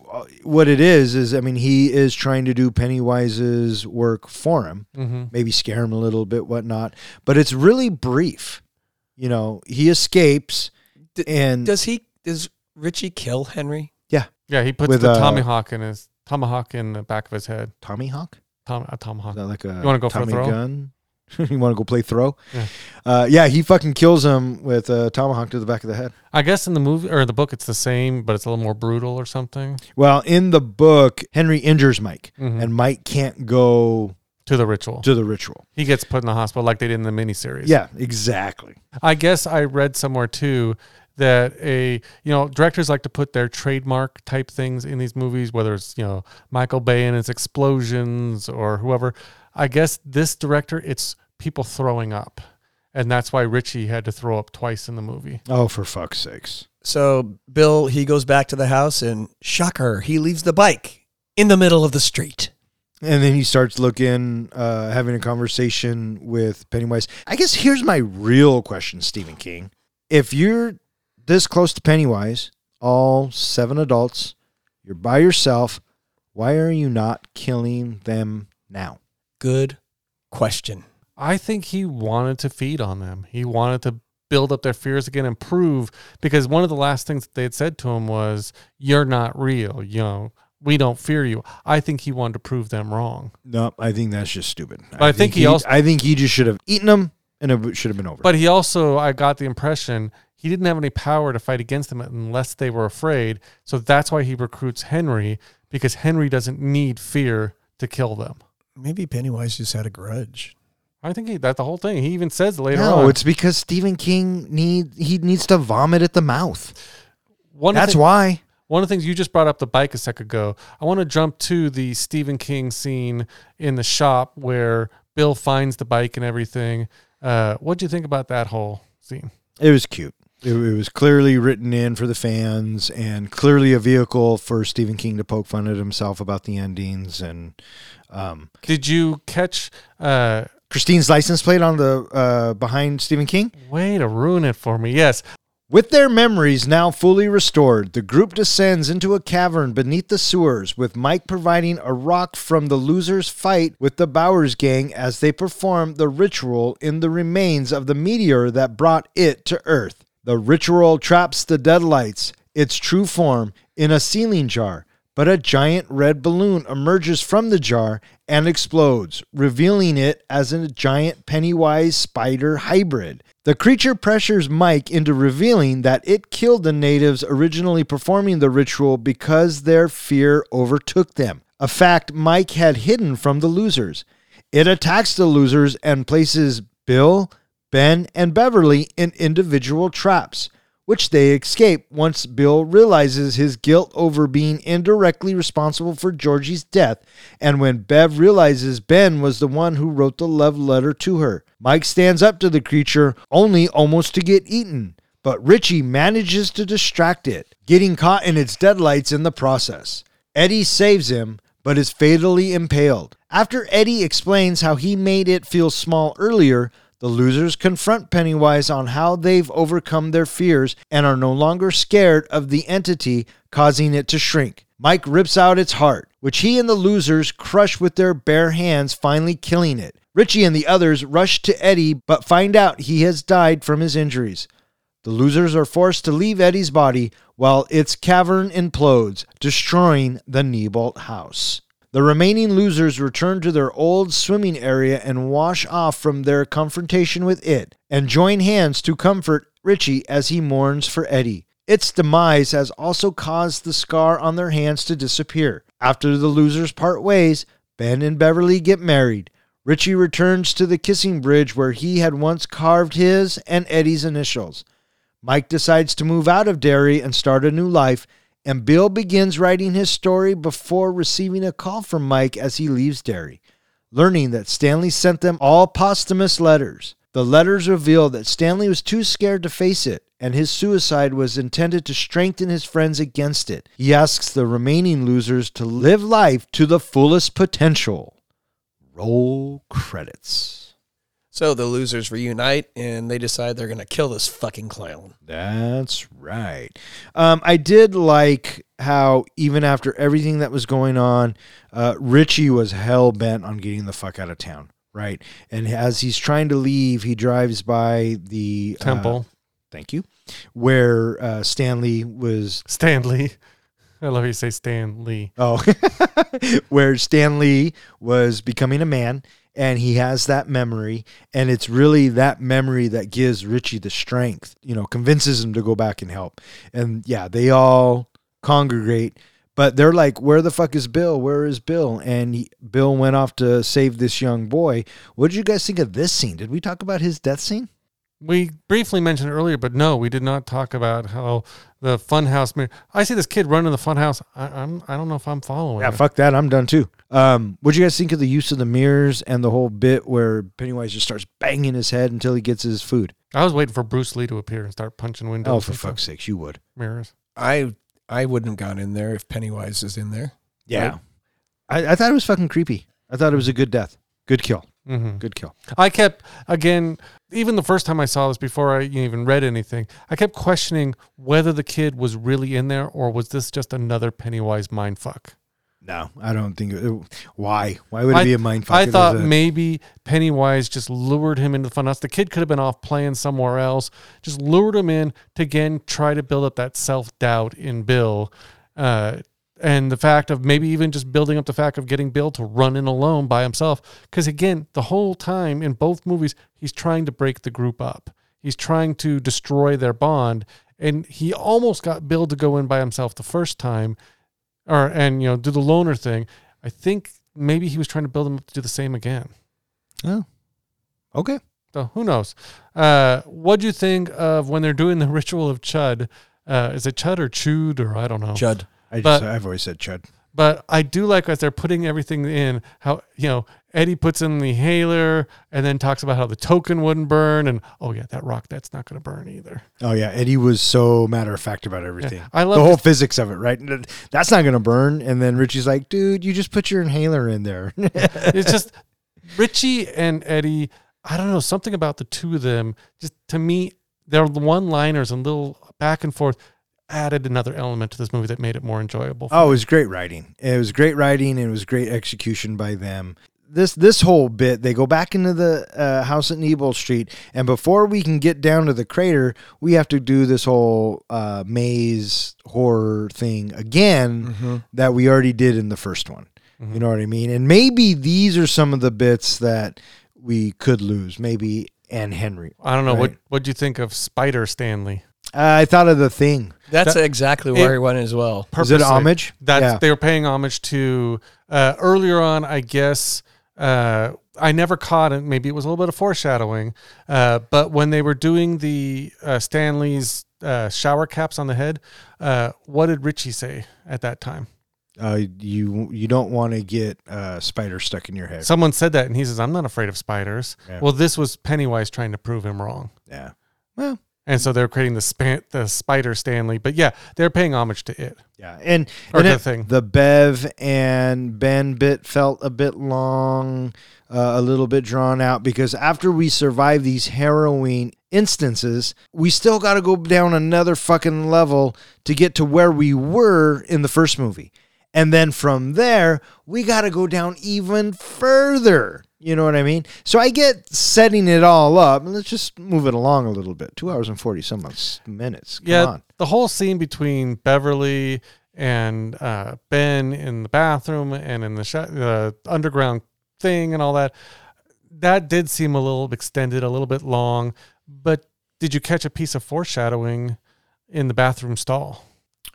what it is, is I mean, he is trying to do Pennywise's work for him, Mm-hmm. maybe scare him a little bit, whatnot. But it's really brief. You know, he escapes D- and Does he? Does Richie kill Henry? Yeah, Yeah, he puts With, the uh, tomahawk in his tomahawk in the back of his head. Tommy Hawk? Tom, a tomahawk. Is that like a You wanna go for a throw? gun? you want to go play throw? Yeah. Uh, yeah, he fucking kills him with a tomahawk to the back of the head. I guess in the movie or the book, it's the same, but it's a little more brutal or something. Well, in the book, Henry injures Mike, Mhm. and Mike can't go To the ritual, to the ritual. he gets put in the hospital like they did in the miniseries. Yeah, exactly. I guess I read somewhere too that a you know directors like to put their trademark type things in these movies, whether it's you know Michael Bay and his explosions or whoever. I guess this director, it's people throwing up, and that's why Richie had to throw up twice in the movie. Oh, for fuck's sakes. So Bill, he goes back to the house and shocker, he leaves the bike in the middle of the street. And then he starts looking, uh, having a conversation with Pennywise. I guess here's my real question, Stephen King. If you're this close to Pennywise, all seven adults, you're by yourself, why are you not killing them now? Good question. I think he wanted to feed on them. He wanted to build up their fears again and prove because one of the last things that they had said to him was, "You're not real. You know, we don't fear you." I think he wanted to prove them wrong. No, I think that's just stupid. But I think he also- I think he just should have eaten them, and it should have been over. But he also, I got the impression he didn't have any power to fight against them unless they were afraid. So that's why he recruits Henry because Henry doesn't need fear to kill them. Maybe Pennywise just had a grudge. I think he, that's the whole thing. He even says later no, on. it's because Stephen King need he needs to vomit at the mouth. one That's the- why. One of the things you just brought up the bike a sec ago. I want to jump to the Stephen King scene in the shop where Bill finds the bike and everything. Uh, what do you think about that whole scene? It was cute. It, it was clearly written in for the fans and clearly a vehicle for Stephen King to poke fun at himself about the endings. And um, Did you catch? Uh, Christine's license plate on the uh, behind Stephen King. way to ruin it for me. Yes, With their memories now fully restored, the group descends into a cavern beneath the sewers, with Mike providing a rock from the loser's fight with the Bowers gang as they perform the ritual in the remains of the meteor that brought it to Earth. The ritual traps the deadlights, its true form, in a ceiling jar, but a giant red balloon emerges from the jar and explodes, revealing it as a giant Pennywise spider hybrid. The creature pressures Mike into revealing that it killed the natives originally performing the ritual because their fear overtook them, a fact Mike had hidden from the losers. It attacks the losers and places Bill, Ben, and Beverly in individual traps, which they escape once Bill realizes his guilt over being indirectly responsible for Georgie's death, and when Bev realizes Ben was the one who wrote the love letter to her. Mike stands up to the creature, only almost to get eaten, but Richie manages to distract it, getting caught in its deadlights in the process. Eddie saves him, but is fatally impaled. After Eddie explains how he made it feel small earlier, the losers confront Pennywise on how they've overcome their fears and are no longer scared of the entity causing it to shrink. Mike rips out its heart, which he and the losers crush with their bare hands, finally killing it. Richie and the others rush to Eddie but find out he has died from his injuries. The losers are forced to leave Eddie's body while its cavern implodes, destroying the Neibolt house. The remaining losers return to their old swimming area and wash off from their confrontation with it, and join hands to comfort Richie as he mourns for Eddie. Its demise has also caused the scar on their hands to disappear. After the losers part ways, Ben and Beverly get married. Richie returns to the kissing bridge where he had once carved his and Eddie's initials. Mike decides to move out of Derry and start a new life, and Bill begins writing his story before receiving a call from Mike as he leaves Derry, learning that Stanley sent them all posthumous letters. The letters reveal that Stanley was too scared to face it, and his suicide was intended to strengthen his friends against it. He asks the remaining losers to live life to the fullest potential. Roll credits. So the losers reunite and they decide they're going to kill this fucking clown. That's right. Um, I did like how even after everything that was going on, uh, Richie was hell bent on getting the fuck out of town. Right, and as he's trying to leave, he drives by the uh, Temple. thank you, where uh, Stanley was. Stanley. I love how you say Stanley. Oh, where Stan Lee was becoming a man, and he has that memory, and it's really that memory that gives Richie the strength. You know, convinces him to go back and help. And yeah, they all congregate, but they're like, "Where the fuck is Bill? Where is Bill?" And he, Bill went off to save this young boy. What did you guys think of this scene? Did we talk about his death scene? We briefly mentioned earlier, but no, we did not talk about how the funhouse. Mirror. I see this kid running the funhouse. I, I'm. I don't know if I'm following. Yeah, it. fuck that. I'm done too. Um, what do you guys think of the use of the mirrors and the whole bit where Pennywise just starts banging his head until he gets his food? I was waiting for Bruce Lee to appear and start punching windows. Oh, for fuck's sakes, you would. Mirrors. I I wouldn't have gone in there if Pennywise is in there. Yeah. I, I thought it was fucking creepy. I thought it was a good death. Good kill. hmm Good kill. I kept again, even the first time I saw this before I even read anything, I kept questioning whether the kid was really in there or was this just another Pennywise mind fuck. No, I don't think it. Why? Why would it I- be a mind fuck? I thought a- maybe Pennywise just lured him into the funhouse. The kid could have been off playing somewhere else, just lured him in to again try to build up that self doubt in Bill. Uh, and the fact of maybe even just building up the fact of getting Bill to run in alone by himself. Because again, the whole time in both movies, he's trying to break the group up. He's trying to destroy their bond. And he almost got Bill to go in by himself the first time, or and you know do the loner thing. I think maybe he was trying to build him up to do the same again. Oh. Okay. So who knows? Uh, what do you think of when they're doing the ritual of Chud? Uh, is it Chud or Chud or I don't know. Judd. I just, But- I've always said Chud. But I do like as they're putting everything in, how you know Eddie puts in the inhaler and then talks about how the token wouldn't burn, and oh yeah, that rock that's not going to burn either. Oh yeah, Eddie was so matter of fact about everything. I love the whole this- physics of it, right? That's not gonna burn. And then Richie's like, "Dude, you just put your inhaler in there." It's just Richie and Eddie. I don't know something about the two of them. Just to me, their one-liners and little back and forth added another element to this movie that made it more enjoyable. for Oh, it was great writing. It was great writing, and it was great execution by them. This this whole bit, they go back into the uh, house at Neibolt Street, and before we can get down to the crater, we have to do this whole uh, maze horror thing again that we already did in the first one. You know what I mean? And maybe these are some of the bits that we could lose. Maybe and Henry. I don't know what what do you think of Spider Stanley? Uh, I thought of the thing. That's That- exactly where it- he went as well. Is it homage? That's yeah. they were paying homage to uh, earlier on. I guess uh, I never caught it. Maybe it was a little bit of foreshadowing. Uh, but when they were doing the uh, Stanley's uh, shower caps on the head, uh, what did Richie say at that time? Uh, you you don't want to get uh, spider stuck in your head. Someone said that, and he says, "I'm not afraid of spiders." Yeah. Well, this was Pennywise trying to prove him wrong. yeah. Well, And so they're creating the span, the Spider Stanley, but yeah, they're paying homage to it. Yeah, and, Or and the it- thing. the Bev and Ben bit felt a bit long, uh, a little bit drawn out because after we survive these harrowing instances, we still got to go down another fucking level to get to where we were in the first movie. And then from there, we got to go down even further. You know what I mean? So I get setting it all up. Let's just move it along a little bit. Two hours and 40 some minutes. Come yeah, on. the whole scene between Beverly and uh, Ben in the bathroom and in the sh- the underground thing and all that, that did seem a little extended, a little bit long. But did you catch a piece of foreshadowing in the bathroom stall?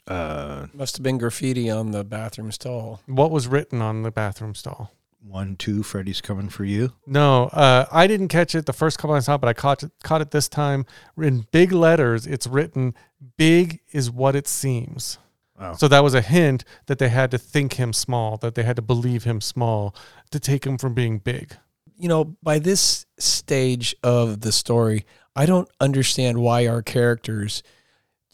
Uh, Must have been graffiti on the bathroom stall. What was written on the bathroom stall? One, two, Freddy's coming for you. No, uh, I didn't catch it the first couple I saw, but I caught it, caught it this time in big letters. It's written "Big is what it seems." Oh. So that was a hint that they had to think him small, that they had to believe him small to take him from being big. you know, by this stage of the story, I don't understand why our characters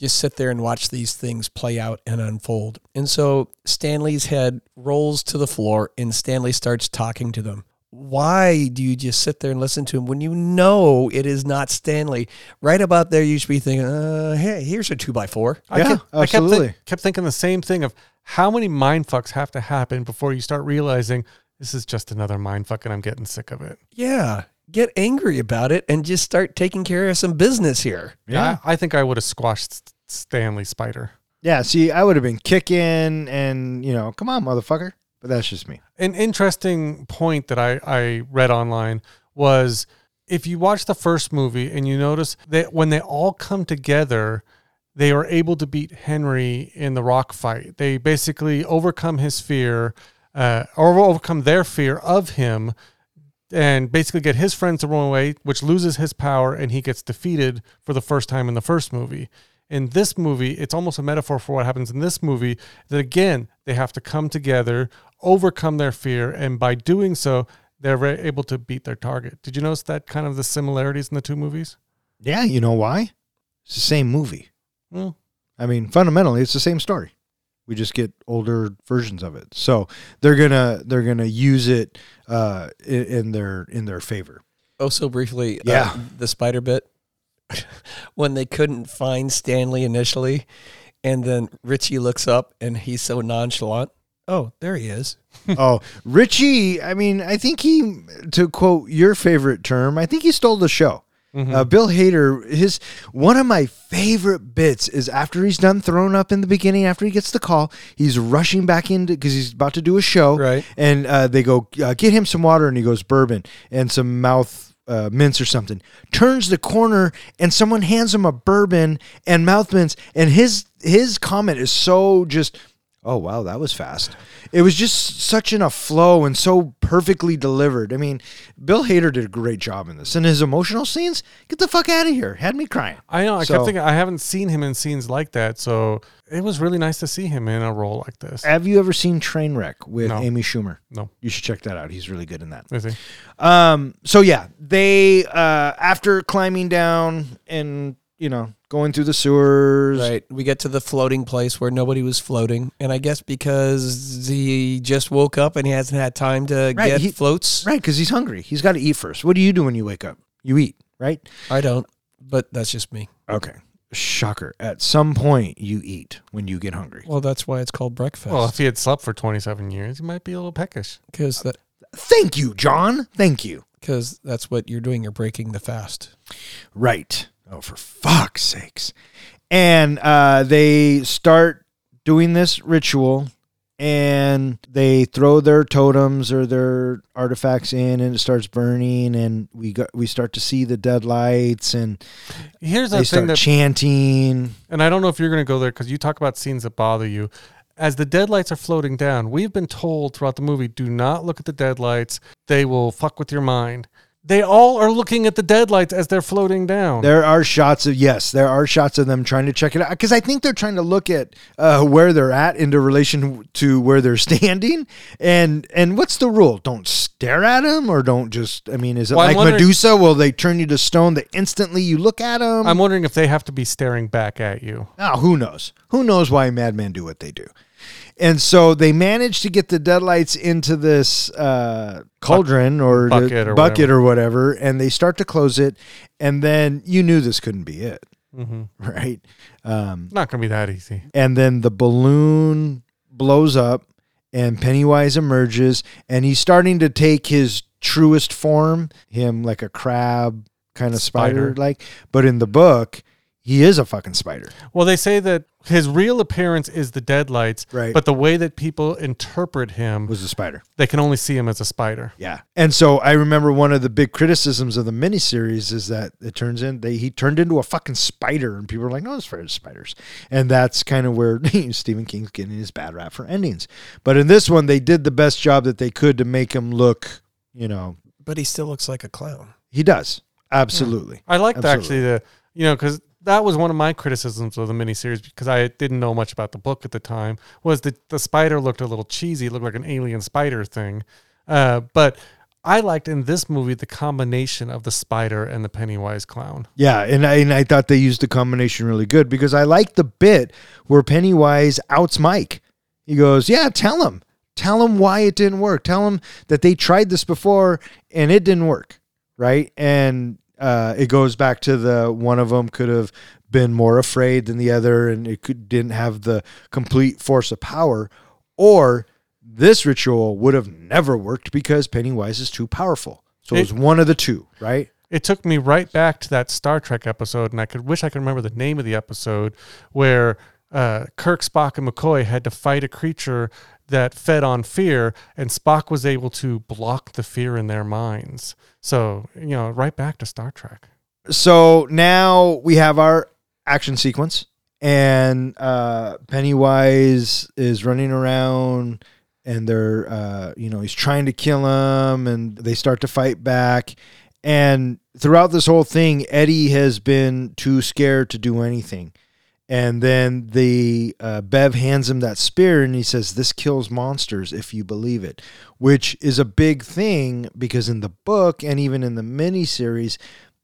just sit there and watch these things play out and unfold. And so Stanley's head rolls to the floor and Stanley starts talking to them. Why do you just sit there and listen to him when you know it is not Stanley? Right about there, you should be thinking, uh, hey, here's a two by four. I Yeah, kept, I kept, thi- absolutely. kept thinking the same thing of how many mind fucks have to happen before you start realizing this is just another mind fuck and I'm getting sick of it. Yeah. Get angry about it and just start taking care of some business here. Yeah. I, I think I would have squashed Stanley Spider. Yeah, see, I would have been kicking and, you know, come on, motherfucker. But that's just me. An interesting point that I, I read online was if you watch the first movie and you notice that when they all come together, they are able to beat Henry in the rock fight. They basically overcome his fear, uh, or overcome their fear of him, and basically get his friends to run away, which loses his power, and he gets defeated for the first time in the first movie. In this movie, it's almost a metaphor for what happens in this movie. That again, they have to come together, overcome their fear, and by doing so, they're able to beat their target. Did you notice that kind of the similarities in the two movies? Yeah, you know why? It's the same movie. Well, I mean, fundamentally, it's the same story. We just get older versions of it. So they're gonna they're gonna use it uh, in, in their in their favor. Oh, so briefly, uh, Yeah. the spider bit when they couldn't find Stanley initially, and then Richie looks up and he's so nonchalant. Oh, there he is. oh, Richie. I mean, I think he, to quote your favorite term, I think he stole the show. Mhm. Uh, Bill Hader, his one of my favorite bits is after he's done throwing up in the beginning, after he gets the call, he's rushing back into because he's about to do a show, Right. And uh, they go uh, get him some water, and he goes bourbon and some mouth uh, mints or something. Turns the corner, and someone hands him a bourbon and mouth mints, and his his comment is so just. Oh wow, that was fast. It was just such in a flow and so perfectly delivered. I mean, Bill Hader did a great job in this. And his emotional scenes, get the fuck out of here. Had me crying. I know. I So- kept thinking I haven't seen him in scenes like that, so it was really nice to see him in a role like this. Have you ever seen Trainwreck with No. Amy Schumer? No. You should check that out. He's really good in that. Is he? Um, so yeah, they uh after climbing down and you know going through the sewers, Right. We get to the floating place where nobody was floating. And I guess because he just woke up and he hasn't had time to Right, get he- floats. right? Because he's hungry. He's got to eat first. What do you do when you wake up? You eat, right? I don't, but that's just me. Okay. Shocker. At some point, you eat when you get hungry. Well, that's why it's called breakfast. Well, if he had slept for 27 years, he might be a little peckish. because that Thank you, John. Thank you. because that's what you're doing. You're breaking the fast. Right. Oh, for fuck's sakes. And uh, they start doing this ritual and they throw their totems or their artifacts in and it starts burning and we got we start to see the dead lights and Here's they the thing start that chanting. And I don't know if you're going to go there because you talk about scenes that bother you. As the deadlights are floating down, we've been told throughout the movie do not look at the deadlights. They will fuck with your mind. They all are looking at the deadlights as they're floating down. There are shots of yes, there are shots of them trying to check it out because I think they're trying to look at uh, where they're at into relation to where they're standing. And and what's the rule? Don't stare at them or don't just. I mean, is it Well, like Medusa? Will they turn you to stone the instantly you look at them? I'm wondering if they have to be staring back at you. Oh, who knows? Who knows why madmen do what they do? And so they managed to get the deadlights into this uh, cauldron or bucket or bucket whatever. or whatever, and they start to close it. And then you knew this couldn't be it, hmm right? Um, Not going to be that easy. and then the balloon blows up, and Pennywise emerges, and he's starting to take his truest form, him like a crab kind of spider like. But in the book, he is a fucking spider. Well, they say that his real appearance is the deadlights, Right. but the way that people interpret him, Was a spider. they can only see him as a spider. Yeah. And so I remember one of the big criticisms of the miniseries is that it turns in they he turned into a fucking spider and people are like, no, it's for spiders. And that's kind of where Stephen King's getting his bad rap for endings. But in this one, they did the best job that they could to make him look, you know, But he still looks like a clown. he does. Absolutely. I liked Absolutely. actually the you know because that was one of my criticisms of the miniseries because I didn't know much about the book at the time was that the spider looked a little cheesy, looked like an alien spider thing, uh, but I liked in this movie the combination of the spider and the Pennywise clown. Yeah, and I, and I thought they used the combination really good because I like the bit where Pennywise outs Mike. He goes, "Yeah, tell him, tell him why it didn't work. Tell him that they tried this before and it didn't work, right?" And uh, it goes back to the one of them could have been more afraid than the other, and it could didn't have the complete force of power, or this ritual would have never worked because Pennywise is too powerful. So it was one of the two, right? It took me right back to that Star Trek episode, and I could wish I could remember the name of the episode where uh, Kirk, Spock, and McCoy had to fight a creature that fed on fear, and Spock was able to block the fear in their minds. So you know, right back to Star Trek. so now we have our action sequence and uh pennywise is running around and they're uh you know he's trying to kill him and they start to fight back and throughout this whole thing eddie has been too scared to do anything and then the uh, bev hands him that spear and he says this kills monsters if you believe it which is a big thing because in the book and even in the miniseries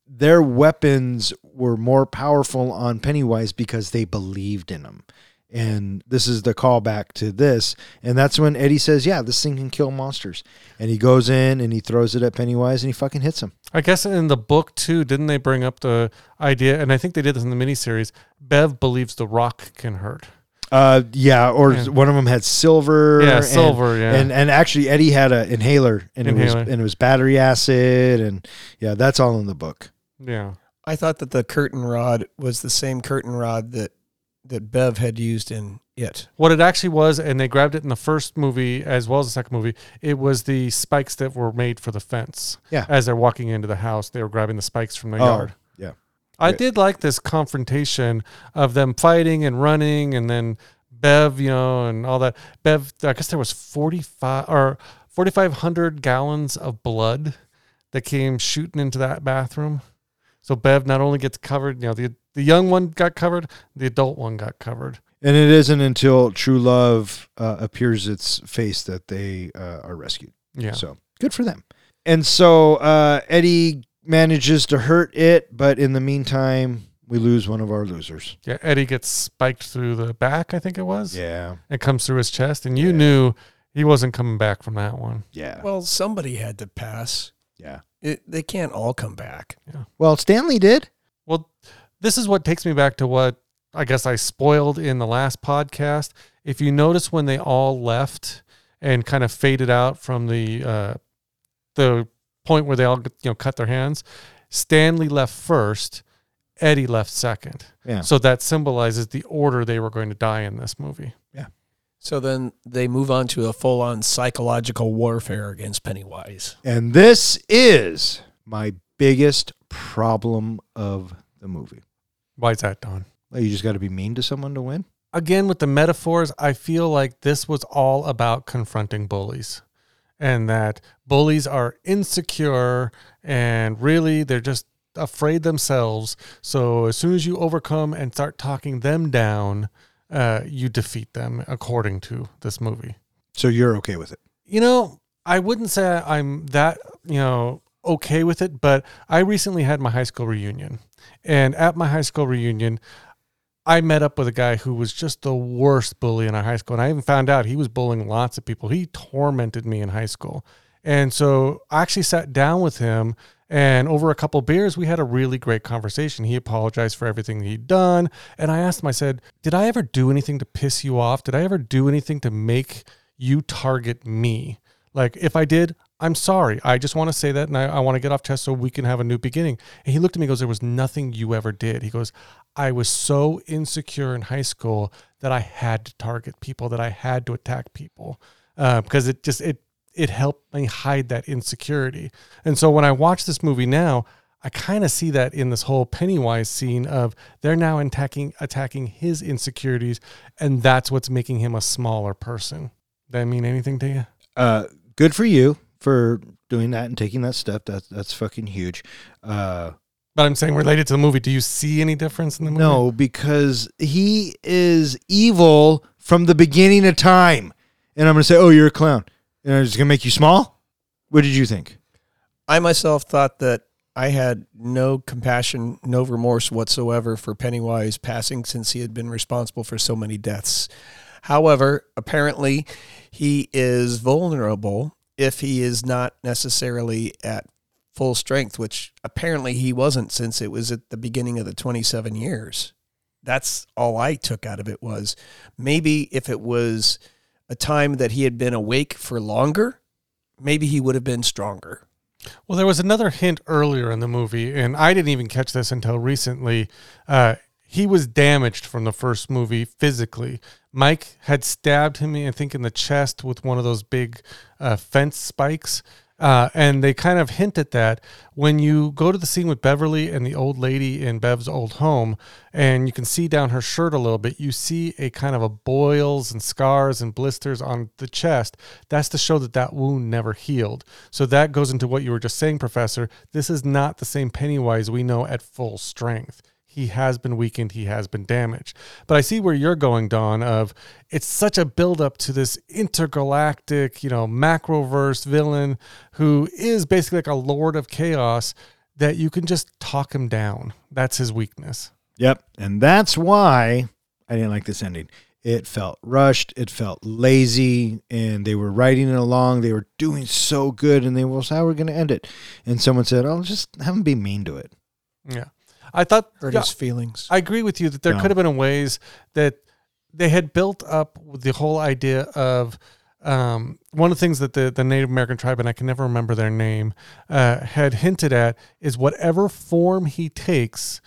their weapons were more powerful on Pennywise because they believed in him. And this is the callback to this. And that's when Eddie says, Yeah, this thing can kill monsters. And he goes in and he throws it at Pennywise and he fucking hits him. I guess in the book too, didn't they bring up the idea? And I think they did this in the miniseries. Bev believes the rock can hurt. Uh, yeah, or Yeah. one of them had silver. Yeah, and- silver, yeah. and and actually Eddie had an inhaler, and it was and it was battery acid, and yeah, that's all in the book. Yeah. I thought that the curtain rod was the same curtain rod that that Bev had used in it. What it actually was, and they grabbed it in the first movie as well as the second movie, it was the spikes that were made for the fence. Yeah. As they're walking into the house, they were grabbing the spikes from the Oh, yard. yeah. I did like this confrontation of them fighting and running and then Bev, you know, and all that. Bev, I guess there was 45 or 4,500 gallons of blood that came shooting into that bathroom. So Bev not only gets covered, you know, the, the young one got covered, the adult one got covered. And it isn't until true love uh, appears its face that they uh, are rescued. Yeah. So good for them. And so uh, Eddie manages to hurt it, but in the meantime, we lose one of our losers. Yeah, Eddie gets spiked through the back, I think it was. Yeah. It comes through his chest, and you Yeah. knew he wasn't coming back from that one. Yeah. Well, somebody had to pass. Yeah. It, they can't all come back. Yeah. Well, Stanley did. Well, this is what takes me back to what I guess I spoiled in the last podcast. If you notice when they all left and kind of faded out from the uh, the point where they all you know cut their hands, Stanley left first, Eddie left second. Yeah. So that symbolizes the order they were going to die in this movie. Yeah. So then they move on to a full on psychological warfare against Pennywise. And this is my biggest problem of the movie. Why is that, Don? Well, you just got to be mean to someone to win. again with the metaphors i feel like this was all about confronting bullies and that bullies are insecure and really they're just afraid themselves so as soon as you overcome and start talking them down uh, you defeat them according to this movie So you're okay with it. you know, I wouldn't say I'm that, you know, okay with it, but I recently had my high school reunion. And at my high school reunion, I met up with a guy who was just the worst bully in our high school. And I even found out he was bullying lots of people. He tormented me in high school. And so I actually sat down with him and over a couple beers, we had a really great conversation. He apologized for everything he'd done. And I asked him, I said, Did I ever do anything to piss you off? Did I ever do anything to make you target me? Like, if I did, I'm sorry. I just want to say that and I, I want to get off chest so we can have a new beginning. And he looked at me and goes, There was nothing you ever did. He goes, I was so insecure in high school that I had to target people, that I had to attack people uh, because it just, it, it helped me hide that insecurity. And so when I watch this movie now, I kind of see that in this whole Pennywise scene of they're now attacking attacking his insecurities, and that's what's making him a smaller person. That mean anything to you? Uh, good for you for doing that and taking that step. That's that's fucking huge. Uh, But I'm saying related to the movie, do you see any difference in the movie? no, because he is evil from the beginning of time, and I'm gonna say, "Oh, you're a clown," and I'm just gonna make you small. What did you think? I myself thought that I had no compassion, no remorse whatsoever for Pennywise passing since he had been responsible for so many deaths. However, apparently he is vulnerable if he is not necessarily at full strength, which apparently he wasn't since it was at the beginning of the 27 years. That's all I took out of it was maybe if it was a time that he had been awake for longer, maybe he would have been stronger. Well, there was another hint earlier in the movie, and I didn't even catch this until recently. Uh, he was damaged from the first movie physically. Mike had stabbed him, I think, in the chest with one of those big uh, fence spikes. Uh, and they kind of hint at that when you go to the scene with Beverly and the old lady in Bev's old home, and you can see down her shirt a little bit. You see a kind of a boils and scars and blisters on the chest. That's to show that that wound never healed. So that goes into what you were just saying, Professor. This is not the same Pennywise we know at full strength he has been weakened, he has been damaged. But I see where you're going, Don, of it's such a buildup to this intergalactic, you know, macroverse villain who is basically like a lord of chaos that you can just talk him down. That's his weakness. Yep. And that's why I didn't like this ending. It felt rushed, it felt lazy, and they were writing it along. They were doing so good, and they were, how are we going to end it? And someone said, oh, just have them be mean to it. Yeah. I thought Hurt yeah, his feelings. I agree with you that there No. could have been ways that they had built up the whole idea of um, one of the things that the, the Native American tribe, and I can never remember their name, uh, had hinted at is whatever form he takes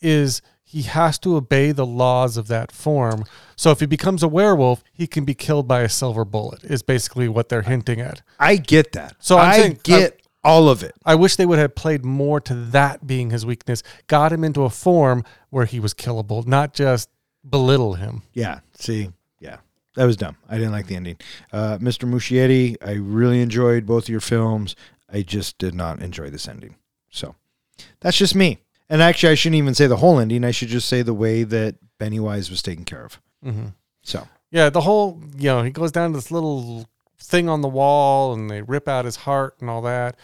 is he has to obey the laws of that form. So if he becomes a werewolf, he can be killed by a silver bullet. Is basically what they're hinting at. I get that. So I'm I saying- get all of it. I wish they would have played more to that being his weakness, got him into a form where he was killable, not just belittle him. Yeah. See, yeah, that was dumb. I didn't like the ending. Uh, Mr. Muschietti, I really enjoyed both of your films. I just did not enjoy this ending. So that's just me. And actually, I shouldn't even say the whole ending. I should just say the way that Pennywise was taken care of. Mm-hmm. So Yeah, the whole you know he goes down to this little thing on the wall and they rip out his heart and all that.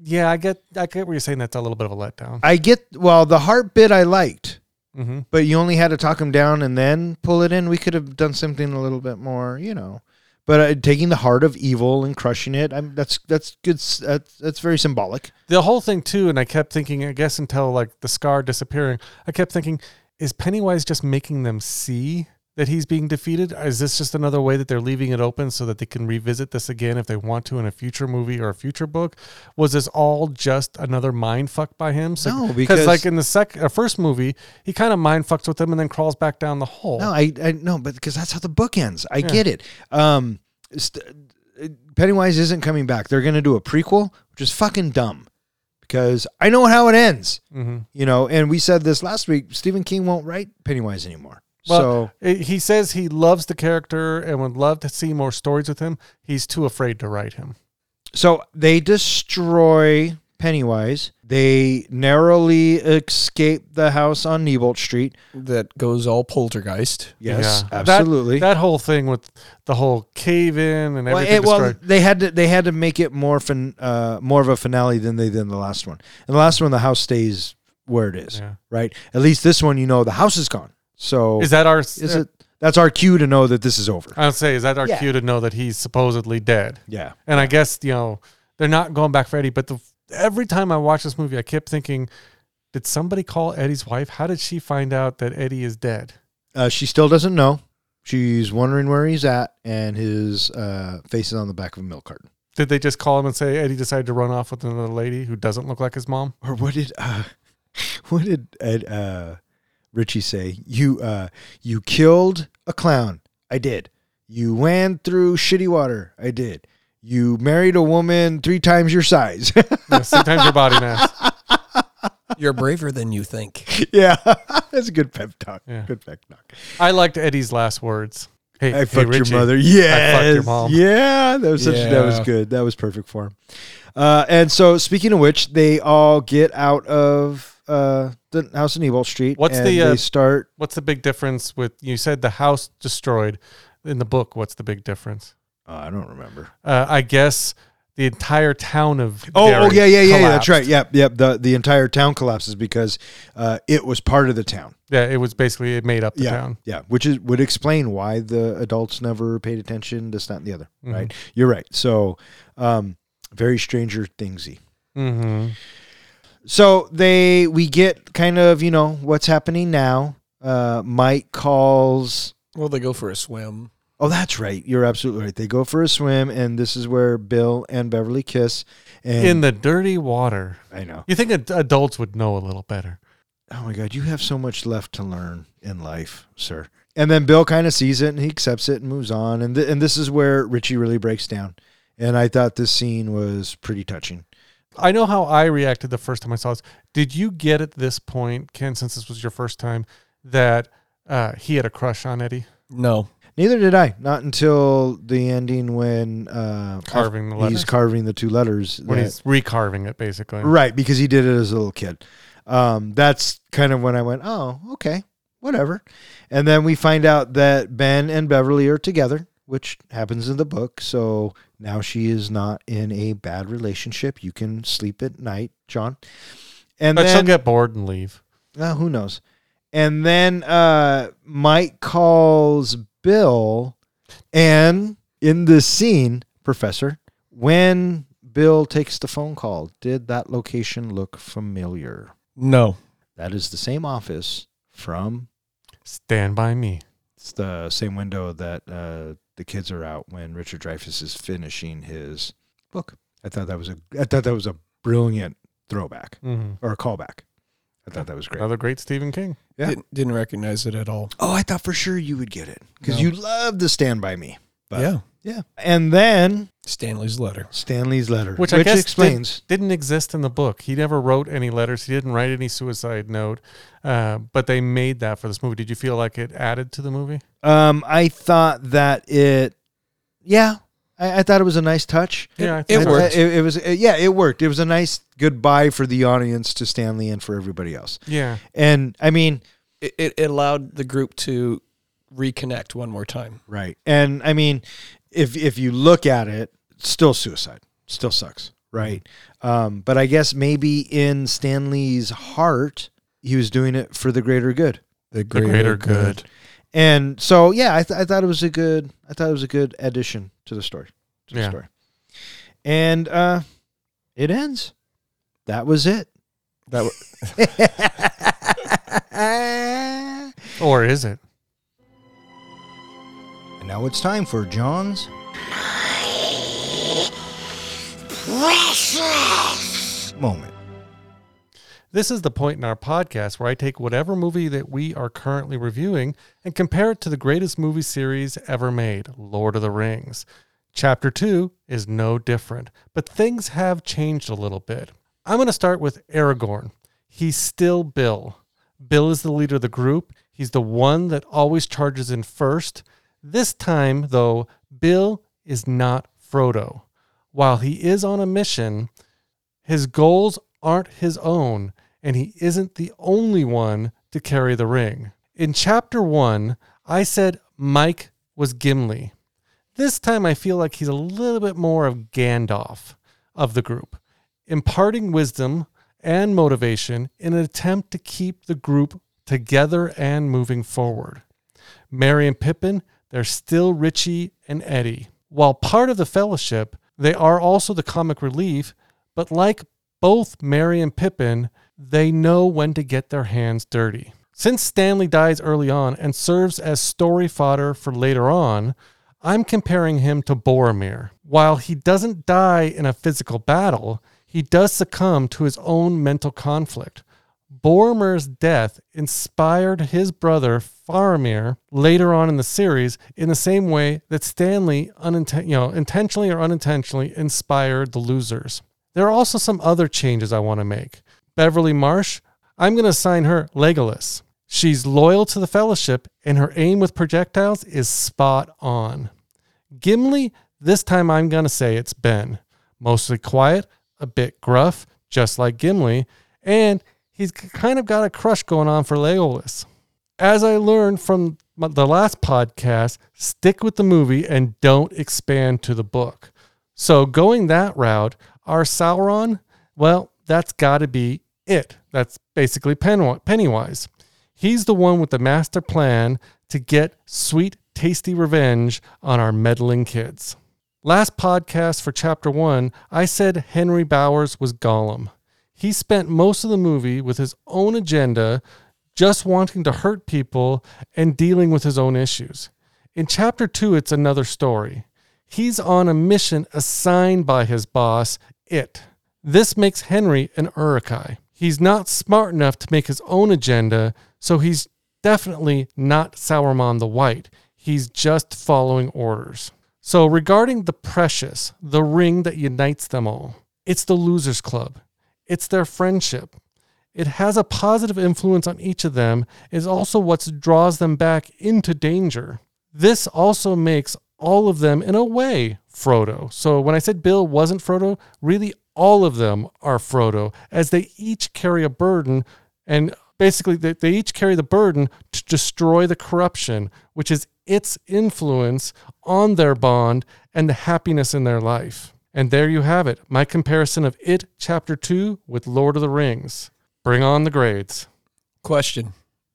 Yeah, I get I get where you're saying that's a little bit of a letdown. I get, well, the heart bit I liked, Mm-hmm. but you only had to talk him down and then pull it in. We could have done something a little bit more, you know. But uh, taking the heart of evil and crushing it, I'm, that's that's good. That's, that's very symbolic. The whole thing too, and I kept thinking, I guess until like the scar disappearing, I kept thinking, is Pennywise just making them see that he's being defeated? Is this just another way that they're leaving it open so that they can revisit this again if they want to in a future movie or a future book? Was this all just another mind fuck by him? So, No, because- like in the second, uh, first movie, he kind of mind fucks with them and then crawls back down the hole. No, I, I no, but because that's how the book ends. I get it. Um, st- Pennywise isn't coming back. They're going to do a prequel, which is fucking dumb because I know how it ends. hmm You know, and we said this last week. Stephen King won't write Pennywise anymore. Well, so it- he says he loves the character and would love to see more stories with him. He's too afraid to write him. so they destroy Pennywise. They narrowly escape the house on Neibolt Street. that goes all poltergeist. Yes, Yeah. Absolutely. That whole thing with the whole cave in and well, everything it- well, they had to they had to make it more fin, uh, more of a finale than they did in the last one. In the last one, the house stays where it is, Yeah. right? At least this one, you know, the house is gone. So Is that our? is it? That's our cue to know that this is over. I would say is that our Yeah. cue to know that he's supposedly dead. Yeah, And I guess you know they're not going back for Eddie. But the, every time I watch this movie, I kept thinking, did somebody call Eddie's wife? How did she find out that Eddie is dead? uh, she still doesn't know. She's wondering where he's at, and his uh, face is on the back of a milk carton. Did they just call him and say Eddie decided to run off with another lady who doesn't look like his mom? Or what did uh, what did Ed, uh, Richie say? You uh, you killed a clown. I did. You ran through shitty water. I did. You married a woman three times your size. Yeah, sometimes your body mass. You're braver than you think. yeah, that's a good pep talk. Yeah. Good pep talk. I liked Eddie's last words. Hey, I hey, fucked Richie, your mother. Yes. your mom. Yeah, that was such. That was good. That was perfect for him. Uh, and so, speaking of which, they all get out of uh, the house in Evil Street. What's and the, uh, start? What's the big difference with you said the house destroyed in the book? What's the big difference? Oh, I don't remember. Uh, I guess the entire town of Oh, Derry oh yeah, yeah, yeah, yeah. That's right. Yep, yep. The the entire town collapses because uh, it was part of the town. Yeah, it was basically it made up the yeah, town. yeah. Which is would explain why the adults never paid attention. To this, that, and the other. Mhm. Right. You're right. So, um, very Stranger Thingsy. Mm-hmm. So they we get kind of you know what's happening now. Uh, Mike calls. Well, they go for a swim. Oh, that's right. You're absolutely right. They go for a swim, and this is where Bill and Beverly kiss. And In the dirty water. I know. You think ad- adults would know a little better? Oh my God, you have so much left to learn in life, sir. And then Bill kind of sees it and he accepts it and moves on. And th- and this is where Richie really breaks down. And I thought this scene was pretty touching. I know how I reacted the first time I saw this. Did you get at this point, Ken, since this was your first time, that uh, he had a crush on Eddie No. Neither did I. Not until the ending when uh, carving the he's carving the two letters. when that- he's recarving it, basically. right, because he did it as a little kid. Um, that's kind of when I went, oh, okay, whatever. And then we find out that Ben and Beverly are together, which happens in the book. So now she is not in a bad relationship. You can sleep at night, John. And But she'll then, get bored and leave. uh, who knows? And then uh, Mike calls Bill, and in this scene, Professor, when Bill takes the phone call, did that location look familiar? No. That is the same office from Stand by me. it's the same window that uh, the kids are out when Richard Dreyfuss is finishing his book. I thought that was a I thought that was a brilliant throwback hmm or a callback. I thought that was great. Another great Stephen King. Yeah. Didn't, didn't recognize it at all. Oh, I thought for sure you would get it because No. you love the Stand by Me. But, yeah. Yeah. And then Stanley's letter. Stanley's letter, Which which, I guess explains. Did, not exist in the book. He never wrote any letters. He didn't write any suicide note. Uh, but they made that for this movie. Did you feel like it added to the movie? Um, I thought that it, yeah, I, I thought it was a nice touch. Yeah, I it think I- so. worked. It, it was, uh, yeah, it worked. It was a nice goodbye for the audience to Stanley and for everybody else. Yeah. And I mean, It, it, it allowed the group to reconnect one more time. right. And I mean, if if you look at it, still suicide, still sucks, right? Um, but I guess maybe in Stanley's heart, he was doing it for the greater good. The The greater good. And so, yeah, I, th- I thought it was a good, I thought it was a good addition to the story, to the Yeah. story. And uh, it ends. That was it. That and Or is it? Now it's time for John's precious moment. This is the point in our podcast where I take whatever movie that we are currently reviewing and compare it to the greatest movie series ever made, Lord of the Rings. Chapter 2 is no different, but things have changed a little bit. I'm going to start with Aragorn. He's still Bill. Bill is the leader of the group. He's the one that always charges in first. This time, though, Bill is not Frodo. While he is on a mission, his goals aren't his own, and he isn't the only one to carry the ring. In chapter one, I said Mike was Gimli. This time, I feel like he's a little bit more of Gandalf of the group, imparting wisdom and motivation in an attempt to keep the group together and moving forward. Merry and Pippin, they're still Richie and Eddie. While part of the fellowship, they are also the comic relief, but like both Merry and Pippin, they know when to get their hands dirty. Since Stanley dies early on and serves as story fodder for later on, I'm comparing him to Boromir. While he doesn't die in a physical battle, he does succumb to his own mental conflict. Boromir's death inspired his brother Faramir later on in the series in the same way that Stanley uninten- you know, intentionally or unintentionally inspired the losers. There are also some other changes I want to make. Beverly Marsh, I'm going to assign her Legolas. She's loyal to the Fellowship, and her aim with projectiles is spot on. Gimli, this time I'm going to say it's Ben. Mostly quiet, a bit gruff, just like Gimli, and he's kind of got a crush going on for Legolas. As I learned from the last podcast, stick with the movie and don't expand to the book. So going that route, our Sauron, well, that's got to be it. That's basically Pen- Pennywise. He's the one with the master plan to get sweet, tasty revenge on our meddling kids. Last podcast for chapter one, I said Henry Bowers was Gollum. He spent most of the movie with his own agenda, just wanting to hurt people and dealing with his own issues. In chapter two, it's another story. He's on a mission assigned by his boss, It. This makes Henry an Uruk-hai. He's not smart enough to make his own agenda, so he's definitely not Sauron the White. He's just following orders. So, regarding the precious, the ring that unites them all, it's the Losers Club. It's their friendship. It has a positive influence on each of them, is also what draws them back into danger. This also makes all of them, in a way, Frodo. So when I said Bill wasn't Frodo, really all of them are Frodo, as they each carry a burden, and basically they, they each carry the burden to destroy the corruption, which is its influence on their bond and the happiness in their life. And there you have it, my comparison of It Chapter 2 with Lord of the Rings. Bring on the grades. Question: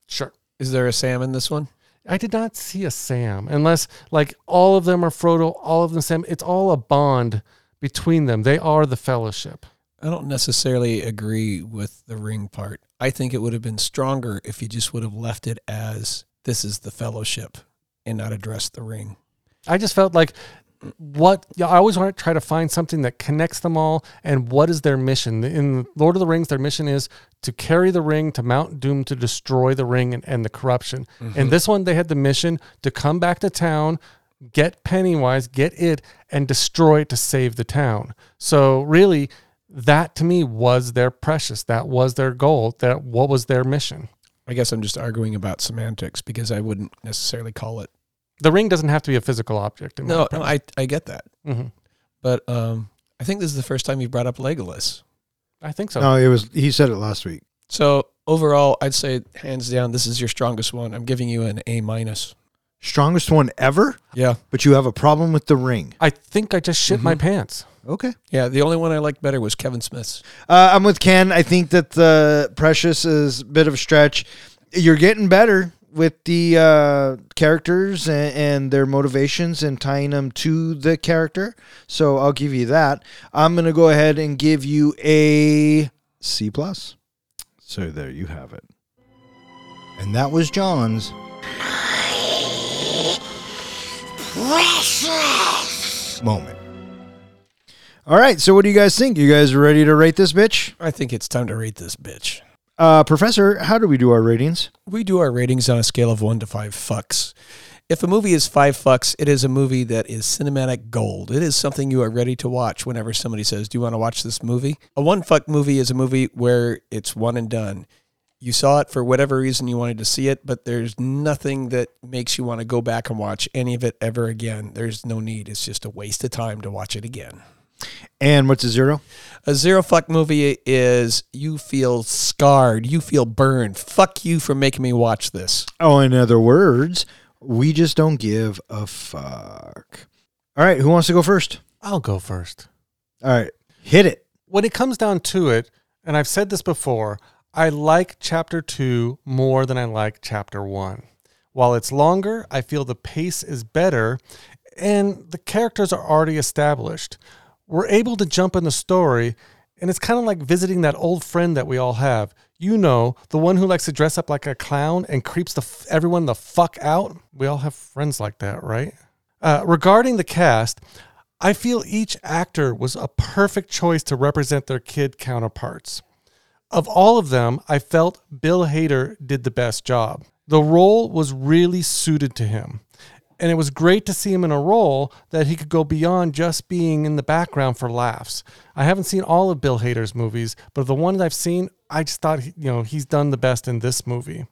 Sure. Is there a Sam in this one? I did not see a Sam, unless like all of them are Frodo, all of them Sam. It's all a bond between them. They are the fellowship. I don't necessarily agree with the ring part. I think it would have been stronger if you just would have left it as this is the fellowship and not addressed the ring. I just felt like what yeah, I always want to try to find something that connects them all and what is their mission. In Lord of the Rings, their mission is to carry the ring to Mount Doom to destroy the ring and, and the corruption. Mm-hmm. And this one, they had the mission to come back to town, get Pennywise, get it, and destroy it to save the town. So really, that to me was their precious. That was their goal. That what was their mission. I guess I'm just arguing about semantics because I wouldn't necessarily call it. The ring doesn't have to be a physical object. in my No, no. I I get that, Mhm. but um, I think this is the first time you brought up Legolas. I think so. No, it was he said it last week. So overall, I'd say hands down, this is your strongest one. I'm giving you an A minus. Strongest one ever, Yeah, but you have a problem with the ring. I think I just shit my Mm-hmm. pants. Okay. yeah. The only one I liked better was Kevin Smith's. Uh, I'm with Ken. I think that the Precious is a bit of a stretch. You're getting better with the uh, characters and, and their motivations and tying them to the character. So I'll give you that. I'm gonna go ahead and give you a C plus. So there you have it. And that was John's Precious moment. All right. So what do you guys think? You guys ready to rate this bitch? I think it's time to rate this bitch. Uh, Professor, how do we do our ratings? We do our ratings on a scale of one to five fucks. If a movie is five fucks, it is a movie that is cinematic gold. It is something you are ready to watch whenever somebody says, Do you want to watch this movie? A one fuck movie is a movie where it's one and done. You saw it for whatever reason you wanted to see it, but there's nothing that makes you want to go back and watch any of it ever again. There's no need. It's just a waste of time to watch it again. And what's a zero? A zero fuck movie is you feel scarred, you feel burned. Fuck you for making me watch this. Oh, in other words, we just don't give a fuck. All right, who wants to go first? I'll go first. All right, hit it. When it comes down to it, and I've said this before, I like chapter two more than I like chapter one. While it's longer, I feel the pace is better and the characters are already established. We're able to jump in the story, and it's kind of like visiting that old friend that we all have. You know, the one who likes to dress up like a clown and creeps the f- everyone the fuck out. We all have friends like that, right? Uh, regarding the cast, I feel each actor was a perfect choice to represent their kid counterparts. Of all of them, I felt Bill Hader did the best job. The role was really suited to him. And it was great to see him in a role that he could go beyond just being in the background for laughs. I haven't seen all of Bill Hader's movies, but the ones I've seen, I just thought you know he's done the best in this movie.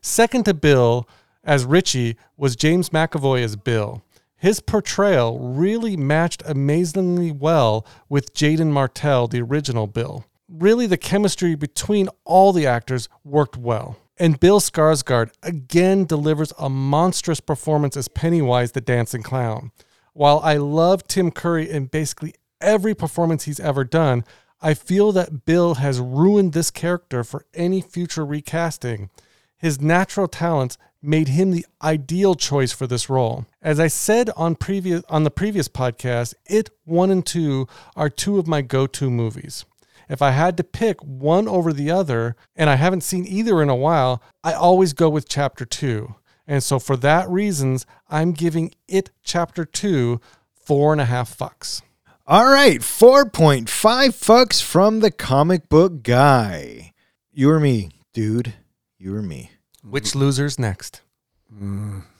Second to Bill as Richie was James McAvoy as Bill. His portrayal really matched amazingly well with Jaeden Martell, the original Bill. Really, the chemistry between all the actors worked well. And Bill Skarsgård again delivers a monstrous performance as Pennywise the Dancing Clown. While I love Tim Curry in basically every performance he's ever done, I feel that Bill has ruined this character for any future recasting. His natural talents made him the ideal choice for this role. As I said on previous on the previous podcast, It 1 and 2 are two of my go-to movies. If I had to pick one over the other, and I haven't seen either in a while, I always go with chapter 2. And so for that reasons, I'm giving It chapter 2 four and a half fucks. All right, 4.5 fucks from the comic book guy. You or me, dude. You or me. Which loser's next?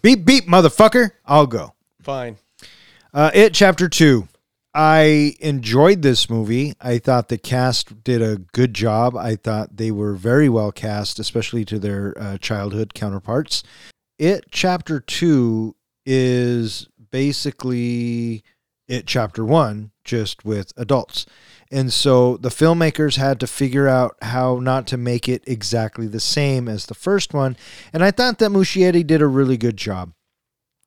Beep, beep, motherfucker. I'll go. Fine. Uh, it chapter two. I enjoyed this movie. I thought the cast did a good job. I thought they were very well cast, especially to their uh, childhood counterparts. It chapter two is basically it chapter one, just with adults. And so the filmmakers had to figure out how not to make it exactly the same as the first one. And I thought that Muschietti did a really good job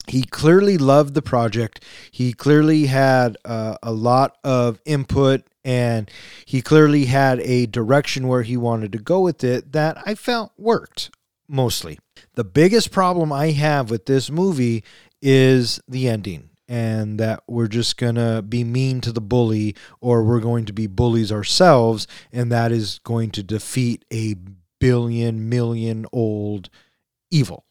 he clearly loved the project. He clearly had uh, a lot of input and he clearly had a direction where he wanted to go with it that I felt worked mostly. The biggest problem I have with this movie is the ending and that we're just going to be mean to the bully or we're going to be bullies ourselves and that is going to defeat a billion million old evil.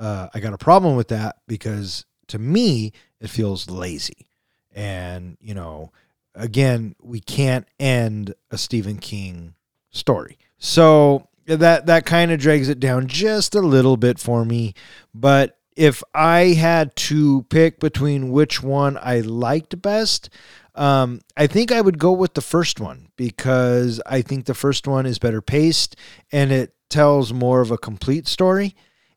Uh, I got a problem with that because to me, it feels lazy. And, you know, again, we can't end a Stephen King story. So that that kind of drags it down just a little bit for me. But if I had to pick between which one I liked best, um, I think I would go with the first one because I think the first one is better paced and it tells more of a complete story.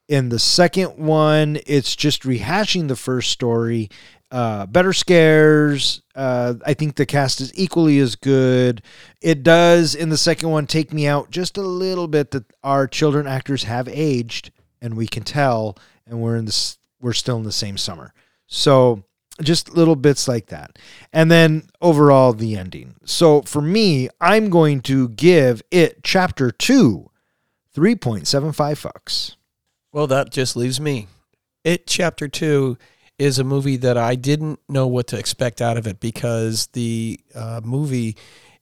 In the second one, it's just rehashing the first story. Uh, better scares. Uh, I think the cast is equally as good. It does in the second one take me out just a little bit that our children actors have aged, and we can tell, and we're in this. We're still in the same summer. So just little bits like that. And then overall, the ending. So for me, I'm going to give it chapter two, 3.75 fucks. Well, that just leaves me. It Chapter 2 is a movie that I didn't know what to expect out of it because the uh, movie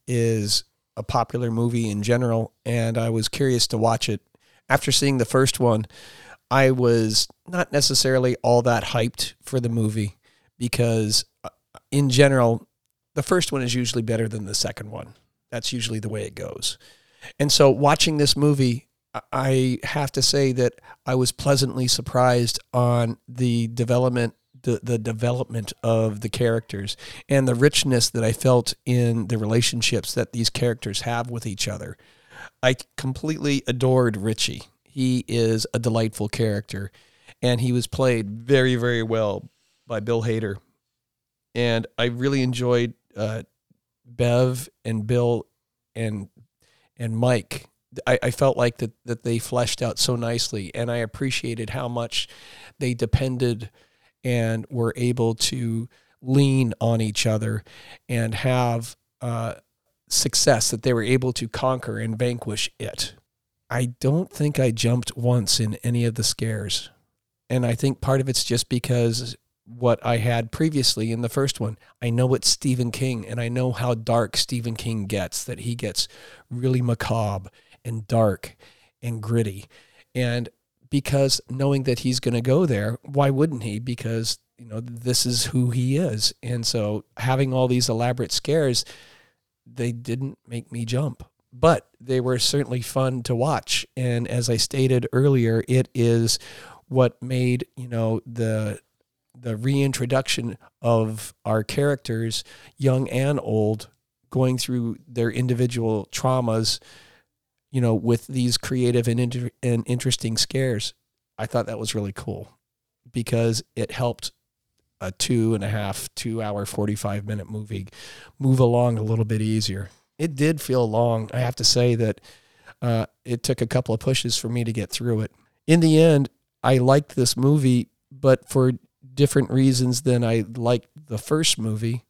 is a popular movie in general, and I was curious to watch it. After seeing the first one, I was not necessarily all that hyped for the movie because, uh, in general, the first one is usually better than the second one. That's usually the way it goes. And so, watching this movie, I have to say that I was pleasantly surprised on the development the, the development of the characters and the richness that I felt in the relationships that these characters have with each other. I completely adored Richie. He is a delightful character and he was played very, very well by Bill Hader. And I really enjoyed uh, Bev and Bill and and Mike I, I felt like that that they fleshed out so nicely, and I appreciated how much they depended and were able to lean on each other and have uh, success that they were able to conquer and vanquish it. I don't think I jumped once in any of the scares. And I think part of it's just because what I had previously in the first one. I know it's Stephen King and I know how dark Stephen King gets, that he gets really macabre and dark and gritty. And because knowing that he's going to go there, why wouldn't he? Because, you know, this is who he is. And so having all these elaborate scares, they didn't make me jump, but they were certainly fun to watch. And as I stated earlier, it is what made, you know, the the reintroduction of our characters, young and old, going through their individual traumas you know, with these creative and, inter- and interesting scares. I thought that was really cool because it helped a two and a half, two hour, 45 minute movie move along a little bit easier. It did feel long. I have to say that uh, it took a couple of pushes for me to get through it. In the end, I liked this movie, but for different reasons than I liked the first movie.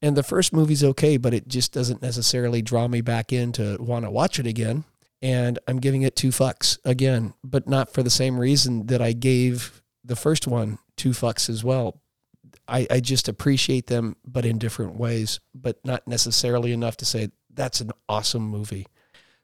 And the first movie's okay, but it just doesn't necessarily draw me back in to want to watch it again. And I'm giving it two fucks again, but not for the same reason that I gave the first one two fucks as well. I, I just appreciate them, but in different ways, but not necessarily enough to say that's an awesome movie.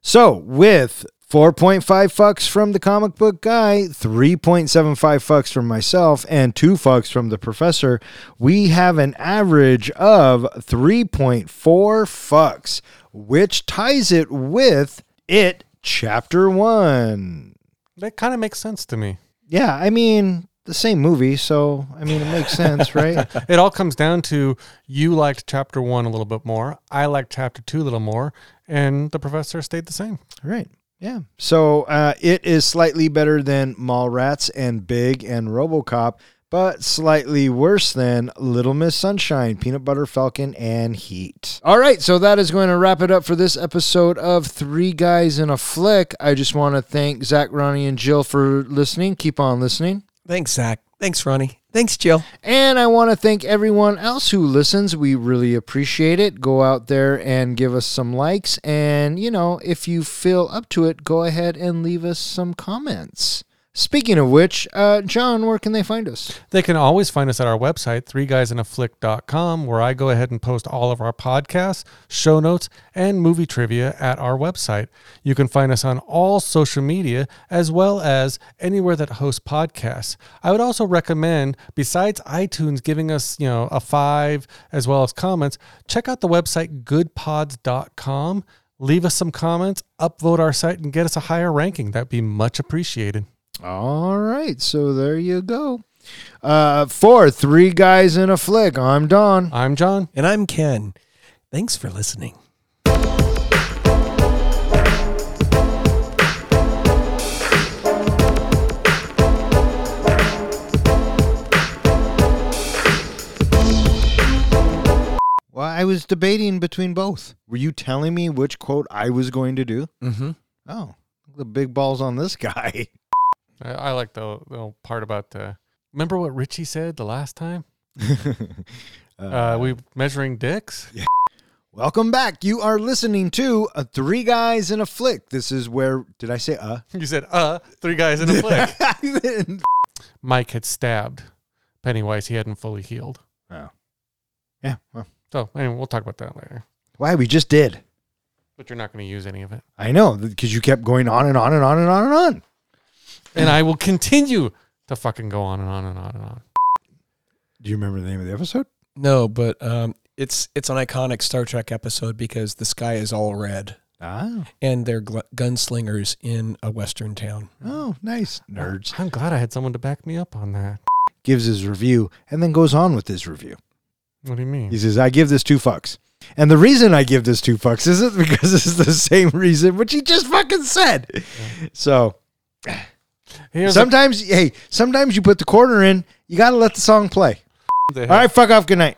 So, with 4.5 fucks from the comic book guy, 3.75 fucks from myself, and 2 fucks from the professor, we have an average of 3.4 fucks, which ties it with it chapter 1. That kind of makes sense to me. Yeah, I mean, the same movie, so I mean, it makes sense, right? It all comes down to you liked chapter one a little bit more. I liked chapter two a little more, and the professor stayed the same. Right. Yeah. So uh, it is slightly better than Mallrats and Big and RoboCop, but slightly worse than Little Miss Sunshine, Peanut Butter Falcon, and Heat. All right. So that is going to wrap it up for this episode of Three Guys in a Flick. I just want to thank Zach, Ronnie, and Jill for listening. Keep on listening. Thanks, Zach. Thanks, Ronnie. Thanks, Jill. And I want to thank everyone else who listens. We really appreciate it. Go out there and give us some likes. And, you know, if you feel up to it, go ahead and leave us some comments. Speaking of which, uh, John, where can they find us? They can always find us at our website, threeguysinaflick.com, where I go ahead and post all of our podcasts, show notes, and movie trivia at our website. You can find us on all social media as well as anywhere that hosts podcasts. I would also recommend, besides iTunes giving us, you know, a five as well as comments, check out the website goodpods.com. Leave us some comments, upvote our site, and get us a higher ranking. That'd be much appreciated. All right. So there you go. Uh, for Three Guys in a Flick, I'm Don. I'm John. And I'm Ken. Thanks for listening. Well, I was debating between both. Were you telling me which quote I was going to do? Mm-hmm. Oh, the big balls on this guy. I, I like the, the part about uh, remember what Richie said the last time? Uh, we measuring dicks. Welcome back. You are listening to a Three Guys in a Flick. This is where did I say uh? You said, "Uh, three guys in a flick." Mike had stabbed Pennywise. He hadn't fully healed. oh. Yeah. Well, So anyway, we'll talk about that later. why we just did. But you're not going to use any of it, I know because you kept going on and on and on and on and on. And I will continue to fucking go on and on and on and on. Do you remember the name of the episode? No, but um, it's it's an iconic Star Trek episode because the sky is all red Ah. and they're gl- gunslingers in a western town. Oh, nice. Nerds. I'm glad I had someone to back me up on that. Gives his review and then goes on with his review. What do you mean? He says, I give this two fucks. And the reason I give this two fucks isn't because it's the same reason, which he just fucking said. So Here's sometimes, hey, sometimes you put the quarter in, you got to let the song play. All right, fuck off. Good night.